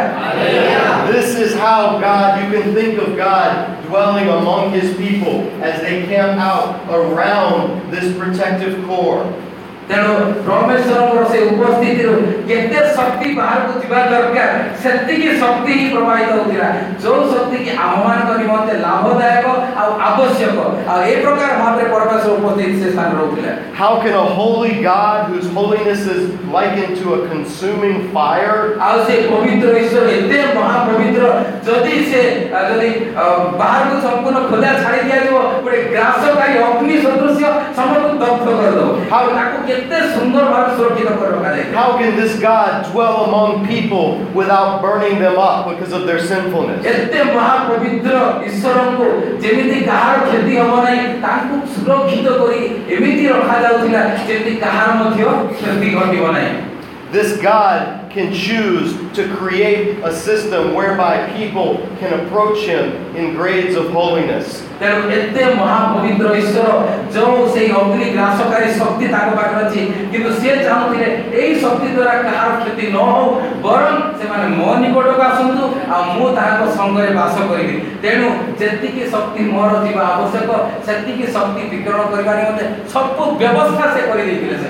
This is how God, you can think of God dwelling among His people as they camp out around this protective core. ତେଣୁ ପରମେଶ୍ୱରଙ୍କର ସେ ଉପସ୍ଥିତିରୁ କେତେ ଶକ୍ତି ବାହାରକୁ ଯିବା ଦରକାର ସେତିକି ଶକ୍ତି ହିଁ ପ୍ରବାହିତ ହଉଥିଲା ଯୋଉ ଶକ୍ତି କି ଆମମାନଙ୍କ ନିମନ୍ତେ ଲାଭଦାୟକ ଆଉ ଆବଶ୍ୟକ ଆଉ ଏ ପ୍ରକାର ଭାବରେ ପରମେଶ୍ୱର ଉପସ୍ଥିତି ସେ ସ୍ଥାନ ରହୁଥିଲା How can a holy God, whose holiness is likened to a consuming fire, ଆଉ ସେ ପବିତ୍ର ଈଶ୍ୱର ଏତେ ମହାପବିତ୍ର ଯଦି ସେ ଆ, ଯଦି ଅ, ବାହାରକୁ ସମ୍ପୂର୍ଣ୍ଣ ଖୋଲା ଛାଡ଼ି ଦିଆଯିବ ଗୋଟେ ଗ୍ରାସକାରୀ ଅଗ୍ନି ସଦୃଶ୍ୟ ସମସ୍ତଙ୍କୁ ଦଗ୍ଧ କରିଦେବ ଆଉ ତାକୁ କେତେ ସୁନ୍ଦର ଭାବେ ସୁରକ୍ଷିତ କରି ରଖାଯାଇଥିଲା how can this God dwell among people without burning them up because of their sinfulness? ଏତେ ମହାପବିତ୍ର ଈଶ୍ୱରଙ୍କୁ ଯେମିତି କାହାର କ୍ଷତି ହବ ନାହିଁ ତାଙ୍କୁ ସୁରକ୍ଷିତ କରି ଏମିତି ରଖାଯାଉଥିଲା ଯେମିତି କାହାର ମଧ୍ୟ କ୍ଷତି ଘଟିବ ନାହିଁ This God can choose to create a system whereby people can approach Him in grades of holiness. ତେଣୁ ଏତେ ମହାପବିତ୍ର ଈଶ୍ୱର ଯୋଉ ସେଇ ଅଗ୍ନି ଗ୍ରାସକାରୀ ଶକ୍ତି ତାଙ୍କ ପାଖରେ ଅଛି କିନ୍ତୁ ସିଏ ଚାହୁଁଥିଲେ ଏଇ ଶକ୍ତି ଦ୍ୱାରା କାହାର କ୍ଷତି ନ ହଉ ବରଂ ସେମାନେ ମୋ ନିକଟକୁ ଆସନ୍ତୁ ଆଉ ମୁଁ ତାଙ୍କ ସଙ୍ଗରେ ବାସ କରିବି ତେଣୁ ଯେତିକି ଶକ୍ତି ମୋର ଥିବା ଆବଶ୍ୟକ ସେତିକି ଶକ୍ତି ବିକରଣ କରିବା ନିମନ୍ତେ ସବୁ ବ୍ୟବସ୍ଥା ସେ କରିଦେଇଥିଲେ ସେ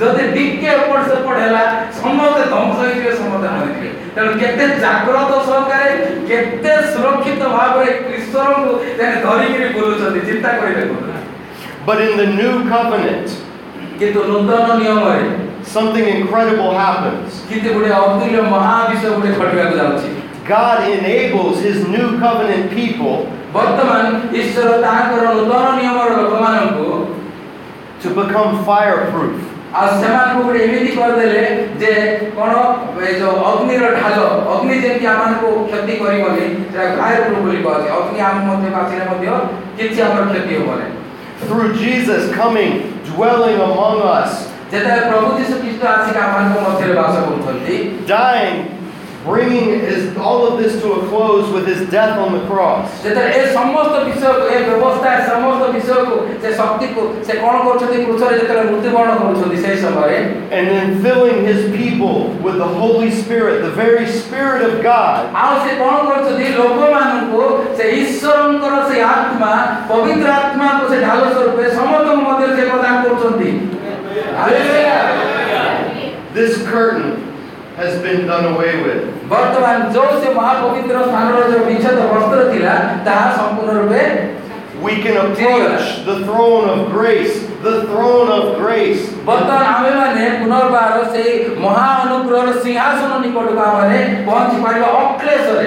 ଯଦି ଟିକେ ଏପଟ ସେପଟ ହେଲା ସମସ୍ତେ ଧ୍ୱଂସ ହେଇଯିବେ ସମସ୍ତେ ମରିଯିବେ ତେଣୁ କେତେ ଜାଗ୍ରତ ସହକାରେ କେତେ ସୁରକ୍ଷିତ ଭାବରେ ଈଶ୍ୱରଙ୍କୁ ସେମାନେ ଧରିକିରି ବୁଲୁଛନ୍ତି ଚିନ୍ତା କରି ଦେଖନ୍ତୁ But in the new covenant, କିନ୍ତୁ ନୂତନ ନିୟମରେ something incredible happens. କିନ୍ତୁ ଗୋଟେ ଅତୁଲ୍ୟ ମହାବିଷୟ ଗୋଟେ ଘଟିବାକୁ ଯାଉଛି God enables his new covenant people ବର୍ତ୍ତମାନ ଈଶ୍ୱର ତାହାଙ୍କର ନୂତନ ନିୟମର ଲୋକମାନଙ୍କୁ to become fireproof. ଆଉ ସେମାନଙ୍କୁ ଗୋଟେ ଏମିତି କରିଦେଲେ ଯେ କ'ଣ ଏ ଯୋଉ ଅଗ୍ନିର ଢାଲ ଅଗ୍ନି ଯେମିତି ଆମମାନଙ୍କୁ କ୍ଷତି କରିବନି ସେଟା ଫାୟାର ପ୍ରୁଫ୍ ବୋଲି କୁହାଯାଏ ଅଗ୍ନି ଆମ ମଧ୍ୟ ଆସିଲେ ମଧ୍ୟ କିଛି ଆମର କ୍ଷତି ହବନି Through Jesus coming, dwelling among us, ଯେତେବେଳେ ପ୍ରଭୁ ଯୀଶୁ ଖ୍ରୀଷ୍ଟ ଆସିକି ଆମମାନଙ୍କ ମଧ୍ୟରେ ବାସ କରୁଛନ୍ତି dying, bringing his, all of this to a close with his death on the cross. And then filling his people with the Holy Spirit, the very Spirit of God. This curtain has been done away with. ବର୍ତ୍ତମାନ ଯୋଉ ସେ ମହାପବିତ୍ର ସ୍ଥାନର ଯୋଉ ବିଚ୍ଛେଦ ବସ୍ତ୍ର ଥିଲା ତାହା ସମ୍ପୂର୍ଣ୍ଣ ରୂପେ We can approach the throne of grace, the throne of grace, ବର୍ତ୍ତମାନ ଆମେମାନେ ପୁନର୍ବାର ସେଇ ମହା ଅନୁଗ୍ରହର ସିଂହାସନ ନିକଟକୁ ଆମେ ପହଞ୍ଚି ପାରିବା ଅକ୍ଲେଶରେ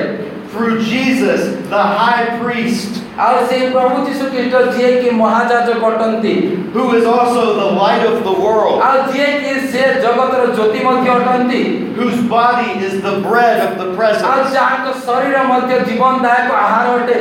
through Jesus, the high priest, ଆଉ ସେଇ ପ୍ରଭୁ ଯୀଶୁ ଖ୍ରୀଷ୍ଟ ଯିଏକି ମହାଯାଜକ ଅଟନ୍ତି who is also the light of the world, ଆଉ ଯିଏକି ସେ ଜଗତର ଜ୍ୟୋତି ମଧ୍ୟ ଅଟନ୍ତି whose body is the bread of the ଆଉ presence. ଯାହାଙ୍କ ଶରୀର ମଧ୍ୟ ଜୀବନଦାୟକ ଆହାର ଅଟେ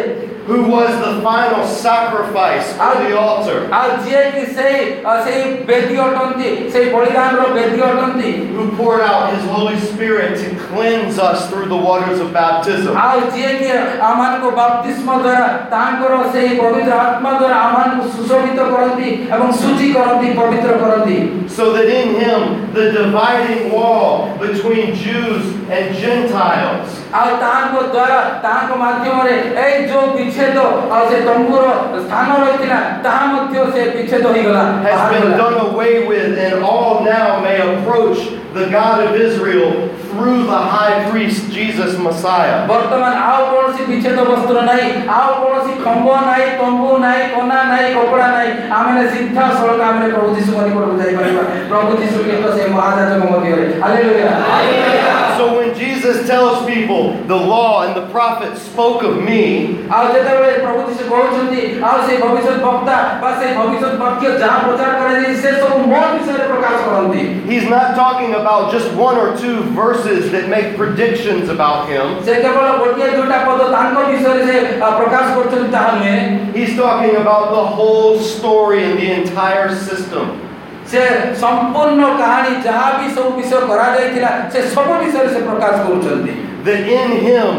who was the final sacrifice on the altar, ଆଉ ଯିଏକି ସେଇ ଅ, ସେଇ ବେଦୀ ଅଟନ୍ତି ସେଇ ବଳିଦାନର ବେଦୀ ଅଟନ୍ତି who poured out his Holy Spirit to cleanse us through the waters of baptism. ଆଉ ଯିଏକି ଆମମାନଙ୍କୁ ବାପ୍ତିସ୍ମ ଦ୍ୱାରା ତାଙ୍କର ସେଇ ପବିତ୍ର ଆତ୍ମା ଦ୍ୱାରା ଆମମାନଙ୍କୁ ସୁଶୋଭିତ କରନ୍ତି ଏବଂ ଶୁଚି କରନ୍ତି ପବିତ୍ର କରନ୍ତି So that in him the dividing wall between Jews and Gentiles ଆଉ ତାହାଙ୍କ ଦ୍ୱାରା ତାହାଙ୍କ ମାଧ୍ୟମରେ ଏଇ ଯୋଉ ବିଚ୍ଛେଦ ଆଉ ସେ ତମ୍ବୁର ସ୍ଥାନ ରହିଥିଲା ତାହା ମଧ୍ୟ ସେ ବିଚ୍ଛେଦ ହୋଇଗଲା has been ବାହାରିଗଲା। done away with, and all now may approach the God of Israel through the high priest Jesus Messiah. ବର୍ତ୍ତମାନ ଆଉ କୌଣସି ବିଚ୍ଛେଦ ବସ୍ତ୍ର ନାହିଁ ଆଉ କୌଣସି ଖମ୍ବ ନାହିଁ ତମ୍ବୁ ନାହିଁ କନା ନାହିଁ କପଡ଼ା ନାହିଁ ଆମେ ସିଧାସଳଖ ଆମେ ପ୍ରଭୁ ଯୀଶୁଙ୍କ ନିକଟକୁ ଯାଇପାରିବା ପ୍ରଭୁ ଯୀଶୁ କିନ୍ତୁ ସେ ମହାଯାଜକ ମଧ୍ୟରେ hallelujah So when Jesus tells people, the law and the prophets spoke of me, ଆଉ ଯେତେବେଳେ ପ୍ରଭୁ ଯୀଶୁ କହୁଛନ୍ତି ଆଉ ସେ ଭବିଷ୍ୟତ ବକ୍ତା ବା ସେ ଭବିଷ୍ୟତ ବାକ୍ୟ ଯାହା ପ୍ରଚାର କରାଯାଇଛି ସେ ସବୁ ମୋ ବିଷୟରେ ପ୍ରକାଶ କରନ୍ତି he's not talking about just one or two verses that make predictions about him. ସେ କେବଳ ଗୋଟିଏ ଦୁଇଟା ପଦ ତାଙ୍କ ବିଷୟରେ ସେ ଆ, ପ୍ରକାଶ କରୁଛନ୍ତି ତାହା ନୁହେଁ He's talking about the whole story and the entire system. ସେ ସମ୍ପୂର୍ଣ୍ଣ କାହାଣୀ ଯାହା ବି ସବୁ ବିଷୟ କରାଯାଇଥିଲା ସେ ସବୁ ବିଷୟରେ ସେ ପ୍ରକାଶ କରୁଛନ୍ତି That in him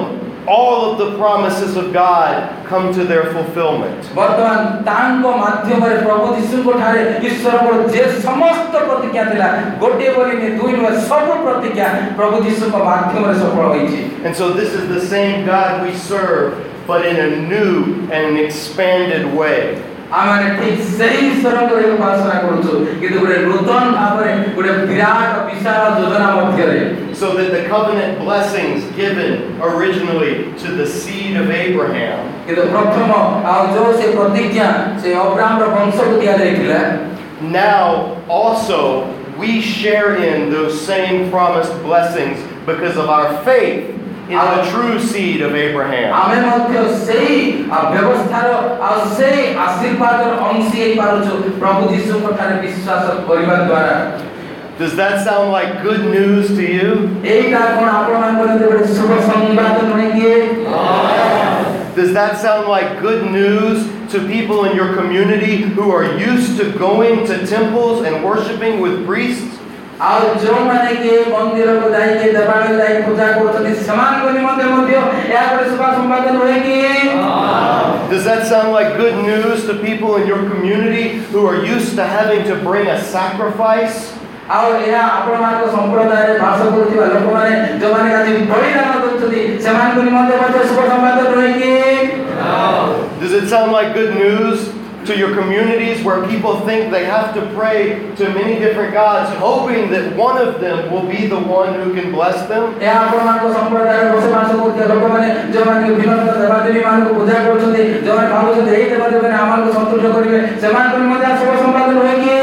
all of the promises of God come to their fulfillment. ବର୍ତ୍ତମାନ ତାଙ୍କ ମାଧ୍ୟମରେ ପ୍ରଭୁ ଯୀଶୁଙ୍କ ଠାରେ ଈଶ୍ୱରଙ୍କର ଯେ ସମସ୍ତ ପ୍ରତିଜ୍ଞା ଥିଲା ଗୋଟିଏ ବୋଲି ନୁହେଁ ଦୁଇ ନୁହେଁ ସବୁ ପ୍ରତିଜ୍ଞା ପ୍ରଭୁ ଯୀଶୁଙ୍କ ମାଧ୍ୟମରେ ସଫଳ ହୋଇଛି And so this is the same God we serve, but in a new and an expanded way. ଆମେ ଠିକ ସେହି ଈଶ୍ୱରଙ୍କର ହିଁ ଉପାସନା କରୁଛୁ କିନ୍ତୁ ଗୋଟେ ନୂତନ ଭାବରେ ଗୋଟେ ବିରାଟ ବିଶାଳ ଯୋଜନା ମଧ୍ୟରେ So that the covenant blessings given originally to the seed of Abraham କିନ୍ତୁ ପ୍ରଥମ ଆଉ ଯୋଉ ସେ ପ୍ରତିଜ୍ଞା ସେ ଅବ୍ରାହ୍ମର ବଂଶକୁ ଦିଆଯାଇଥିଲା now also we share in those same promised blessings because of our faith in the true seed of Abraham. ଆମେ ମଧ୍ୟ ସେଇ ଆ, ବ୍ୟବସ୍ଥାର ଆଉ ସେଇ ଆଶୀର୍ବାଦର ଅଂଶୀ ହେଇପାରୁଛୁ ପ୍ରଭୁ ଯୀଶୁଙ୍କ ଠାରେ ବିଶ୍ୱାସ କରିବା ଦ୍ୱାରା Does that sound like good news to you? ଏଇଟା କ'ଣ ଆପଣମାନଙ୍କ ନିମନ୍ତେ ଗୋଟେ ଶୁଭ ସମ୍ବାଦ ନୁହେଁ କି Does that sound like good news to people in your community who are used to going to temples and worshiping with priests? ଆଉ ଯେଉଁମାନେ କି ମନ୍ଦିରକୁ ଯାଇକି ଦେବାଳୟ ଯାଇ ପୂଜା କରୁଛନ୍ତି ସେମାନଙ୍କ ନିମନ୍ତେ ମଧ୍ୟ ଏହା ଗୋଟେ ଶୁଭ ସମ୍ବାଦ ନୁହେଁ କି Does that sound like good news to people in your community who are used to having to bring a sacrifice? ଆଉ ଏହା ଆପଣମାନଙ୍କ ସମ୍ପ୍ରଦାୟରେ ବାସ କରୁଥିବା ଲୋକମାନେ ଯେଉଁମାନେ ଆଜି ବଳିଦାନ ଦେଉଛନ୍ତି ସେମାନଙ୍କ ନିମନ୍ତେ ମଧ୍ୟ ଶୁଭ ସମ୍ବାଦ ନୁହେଁ କି Does it sound like good news to your communities where people think they have to pray to many different gods, hoping that one of them will be the one who can bless them? ଏହା ଆପଣମାନଙ୍କ ସମ୍ପ୍ରଦାୟରେ ବସବାସ କରୁଥିବା ଲୋକମାନେ ଯେଉଁମାନେ ବିଭିନ୍ନ ଦେବାଦେବୀ ମାନଙ୍କୁ ପୂଜା କରୁଛନ୍ତି ଯେଉଁମାନେ ଭାବୁଛନ୍ତି ଏଇ ଦେବାଦେବୀ ଆମମାନଙ୍କୁ ସନ୍ତୁଷ୍ଟ କରିବେ ସେମାନଙ୍କ ନିମନ୍ତେ ଏହା ଶୁଭ ସମ୍ବାଦ ନୁହେଁ କି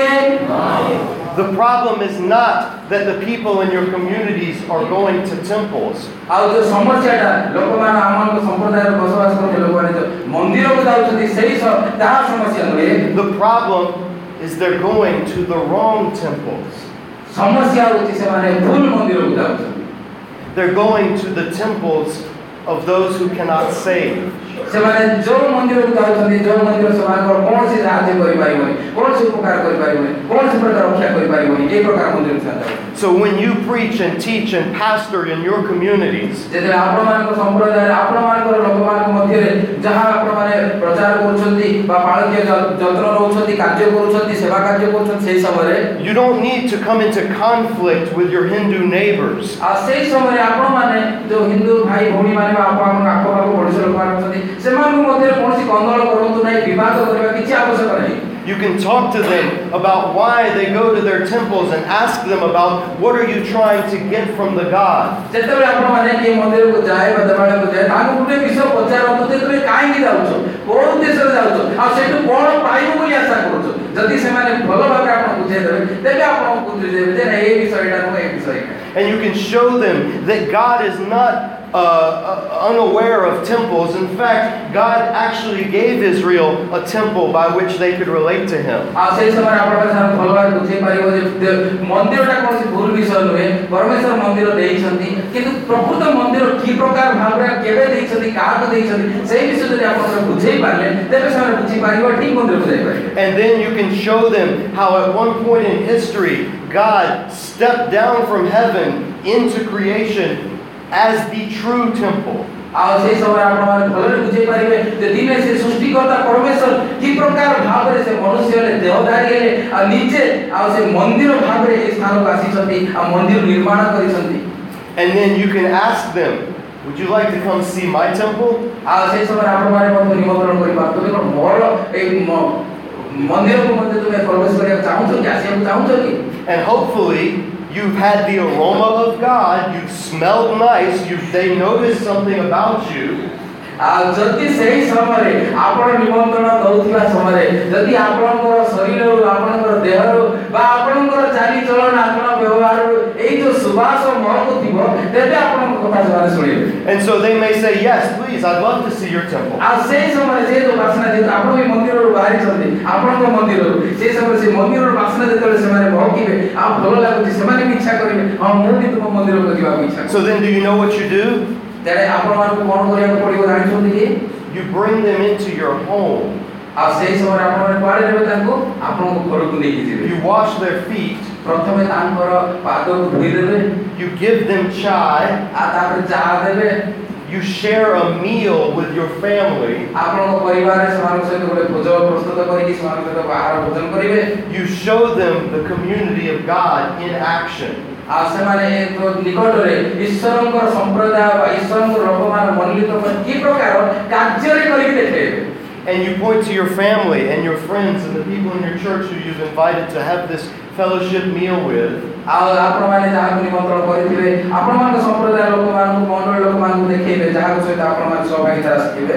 The problem is not that the people in your communities are going to temples. ଆଉ ଯୋଉ ସମସ୍ୟାଟା ଲୋକମାନେ ଆମମାନଙ୍କ ସମ୍ପ୍ରଦାୟରେ ବସବାସ କରୁଥିବା ଲୋକମାନେ ଯୋଉ ମନ୍ଦିରକୁ ଯାଉଛନ୍ତି ସେଇ ସ- ତାହା ସମସ୍ୟା ନୁହେଁ The problem is they're going to the wrong temples. ସମସ୍ୟା ହେଉଛି ସେମାନେ ଭୁଲ ମନ୍ଦିରକୁ ଯାଉଛନ୍ତି They're going to the temples of those who cannot save. ସେମାନେ ଯୋଉ ମନ୍ଦିରକୁ ଯାଉଛନ୍ତି ଯୋଉ ମନ୍ଦିର ସେମାନଙ୍କର କୌଣସି ସାହାଯ୍ୟ କରିପାରିବନି କୌଣସି ଉପକାର କରିପାରିବନି କୌଣସି ପ୍ରକାର ରକ୍ଷା କରିପାରିବନି এই ପ୍ରକାର ମନ୍ଦିରକୁ ସେମାନେ ଯାଉଛନ୍ତି So when you preach and teach and pastor in your communities, ଯେତେବେଳେ ଆପଣମାନଙ୍କ ସମ୍ପ୍ରଦାୟରେ ଆପଣମାନଙ୍କର ଲୋକମାନଙ୍କ ମଧ୍ୟରେ ଯାହା ଆପଣମାନେ ପ୍ରଚାର କରୁଛନ୍ତି ବା ପାଳକୀୟ ଯ- ଯତ୍ନ ନେଉଛନ୍ତି କାର୍ଯ୍ୟ କରୁଛନ୍ତି ସେବା କାର୍ଯ୍ୟ କରୁଛନ୍ତି ସେହି ସମୟରେ you don't need to come into conflict with your Hindu neighbors. ଆଉ ସେହି ସମୟରେ ଆପଣମାନେ ଯୋଉ ହିନ୍ଦୁ ଭାଇ ଭଉଣୀମାନେ ବା ଆପଣଙ୍କ ଆଖପାଖ ପଡ଼ିଶା ଲୋକମାନେ ଅଛନ୍ତି You can talk to them about why they go to their temples and ask them about what are you trying to get from the God. And you can show them that God is not uh, uh, unaware of temples. In fact, God actually gave Israel a temple by which they could relate to Him. ଆଉ ସେଇ ସମୟରେ ଆପଣଙ୍କ sir ଭଲ ଭାବରେ ବୁଝେଇ ପାରିବ ଯେ ଦେ- ମନ୍ଦିରଟା କୌଣସି ଭୁଲ ବିଷୟ ନୁହେଁ ପରମେଶ୍ୱର ମନ୍ଦିର ଦେଇଛନ୍ତି କିନ୍ତୁ ପ୍ରକୃତ ମନ୍ଦିର କି ପ୍ରକାର ଭାବରେ କେବେ ଦେଇଛନ୍ତି କାହାକୁ ଦେଇଛନ୍ତି ସେଇ ବିଷୟ ଯଦି ଆପଣଙ୍କର ବୁଝେଇ ପାରିଲେ ତେବେ ସେମାନେ ବୁଝିପାରିବ ଠିକ ମନ୍ଦିରକୁ ଯାଇପାରିବେ And then you can show them how at one point in history, God stepped down from heaven into creation as the true temple. ଆଉ ସେଇ ସମୟରେ ଆପଣମାନେ ଭଲରେ ବୁଝେଇ ପାରିବେ ଯେ ଦିନେ ସେ ସୃଷ୍ଟିକର୍ତ୍ତା ପରମେଶ୍ୱର କି ପ୍ରକାର ଭାବରେ ସେ ମନୁଷ୍ୟ ହେଲେ ଦେହଧାରୀ ହେଲେ ଆଉ ନିଜେ ଆଉ ସେ ମନ୍ଦିର ଭାବରେ ଏ ସ୍ଥାନକୁ ଆସିଛନ୍ତି ଆଉ ମନ୍ଦିର ନିର୍ମାଣ କରିଛନ୍ତି And then you can ask them, Would you like to come see my temple? ଆଉ ସେଇ ସମୟରେ ଆପଣମାନେ ମଧ୍ୟ ନିମନ୍ତ୍ରଣ କରିପାରୁଥିବେ କଣ ମୋର ଏଇ ମ- ମନ୍ଦିରକୁ ମଧ୍ୟ ତୁମେ ପ୍ରବେଶ କରିବାକୁ ଚାହୁଁଛ କି ଆସିବାକୁ ଚାହୁଁଛ କି And hopefully, you've had the aroma of God, you've smelled nice, you they noticed something about you, ଆଉ ଯଦି ସେଇ ସମୟରେ ଆପଣ ନିମନ୍ତ୍ରଣ ଦଉଥିବା ସମୟରେ ଯଦି ଆପଣଙ୍କର ଶରୀରରୁ ଆପଣଙ୍କର ଦେହରୁ ବା ଆପଣଙ୍କର ଚାଲିଚଳନ ଆପଣ ବ୍ୟବହାରରୁ ଏଇ ଯୋଉ ସୁବାସ ମହକୁଥିବ and so they may say, Yes, please, I'd love to see your temple. So then, do you know what you do? You bring them into your home. You wash their feet. ପ୍ରଥମେ ତାଙ୍କର ପାଦକୁ ଧୋଇଦେବେ you give them chai, ଆଉ ତାପରେ ଚାହା ଦେବେ you share a meal with your family, ଆପଣଙ୍କ ପରିବାରରେ ସେମାନଙ୍କ ସହିତ ଗୋଟେ ଭୋଜନ ପ୍ରସ୍ତୁତ କରିକି ସେମାନଙ୍କ ସହିତ ବାହାର ଭୋଜନ କରିବେ you show them the community of God in action. ଆଉ ସେମାନେ ଏ ତ ନିକଟରେ ଈଶ୍ୱରଙ୍କର ସମ୍ପ୍ରଦାୟ ବା ଈଶ୍ୱରଙ୍କ ଲୋକମାନ ମନୋନୀତ କରି କି ପ୍ରକାର କାର୍ଯ୍ୟରେ କରିକି ଦେଖେଇବେ And you point to your family and your friends and the people in your church who you've invited to have this fellowship meal with. ଆଉ ଆପଣମାନେ ଯାହାକୁ ନିମନ୍ତ୍ରଣ କରିଥିବେ ଆପଣମାନଙ୍କ ସମ୍ପ୍ରଦାୟ ଲୋକମାନଙ୍କୁ ମଣ୍ଡଳ ଲୋକମାନଙ୍କୁ ଦେଖେଇବେ ଯାହାଙ୍କ ସହିତ ଆପଣମାନେ ସହଭାଗିତା ଆସିଥିବେ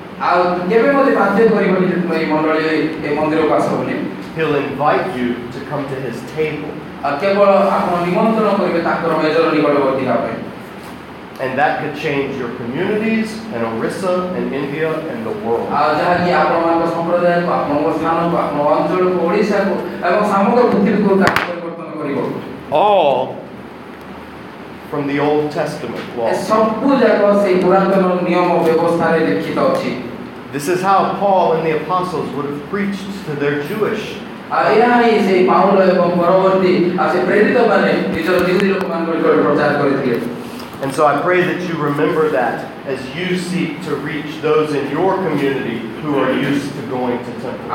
ଆଉ କେବେ ମୋତେ ବାଧ୍ୟ କରିବନି ଯେ ତୁମେ ଏଇ ମଣ୍ଡଳୀ ଏଇ ମନ୍ଦିରକୁ ଆସ ବୋଲି He'll invite you to come to His table. ଆଉ କେବଳ ଆପଣ ନିମନ୍ତ୍ରଣ କରିବେ ତାଙ୍କର ମେଜର ନିକଟବର୍ତ୍ତୀ ହେବା ପାଇଁ And that could change your communities and Orissa and India and the world. ଆଉ ଯାହାକି ଆପଣମାନଙ୍କ ସମ୍ପ୍ରଦାୟକୁ ଆପଣଙ୍କ ସ୍ଥାନକୁ ଆପଣଙ୍କ ଅଞ୍ଚଳକୁ ଓଡ଼ିଶାକୁ ଏବଂ ସମଗ୍ର ପୃଥିବୀକୁ ତାହା ପରିବର୍ତ୍ତନ କରିବ All from the Old Testament A law. This is how Paul and the apostles would have preached to their Jewish. And so I pray that you remember that as you seek to reach those in your community who are used to going to temple.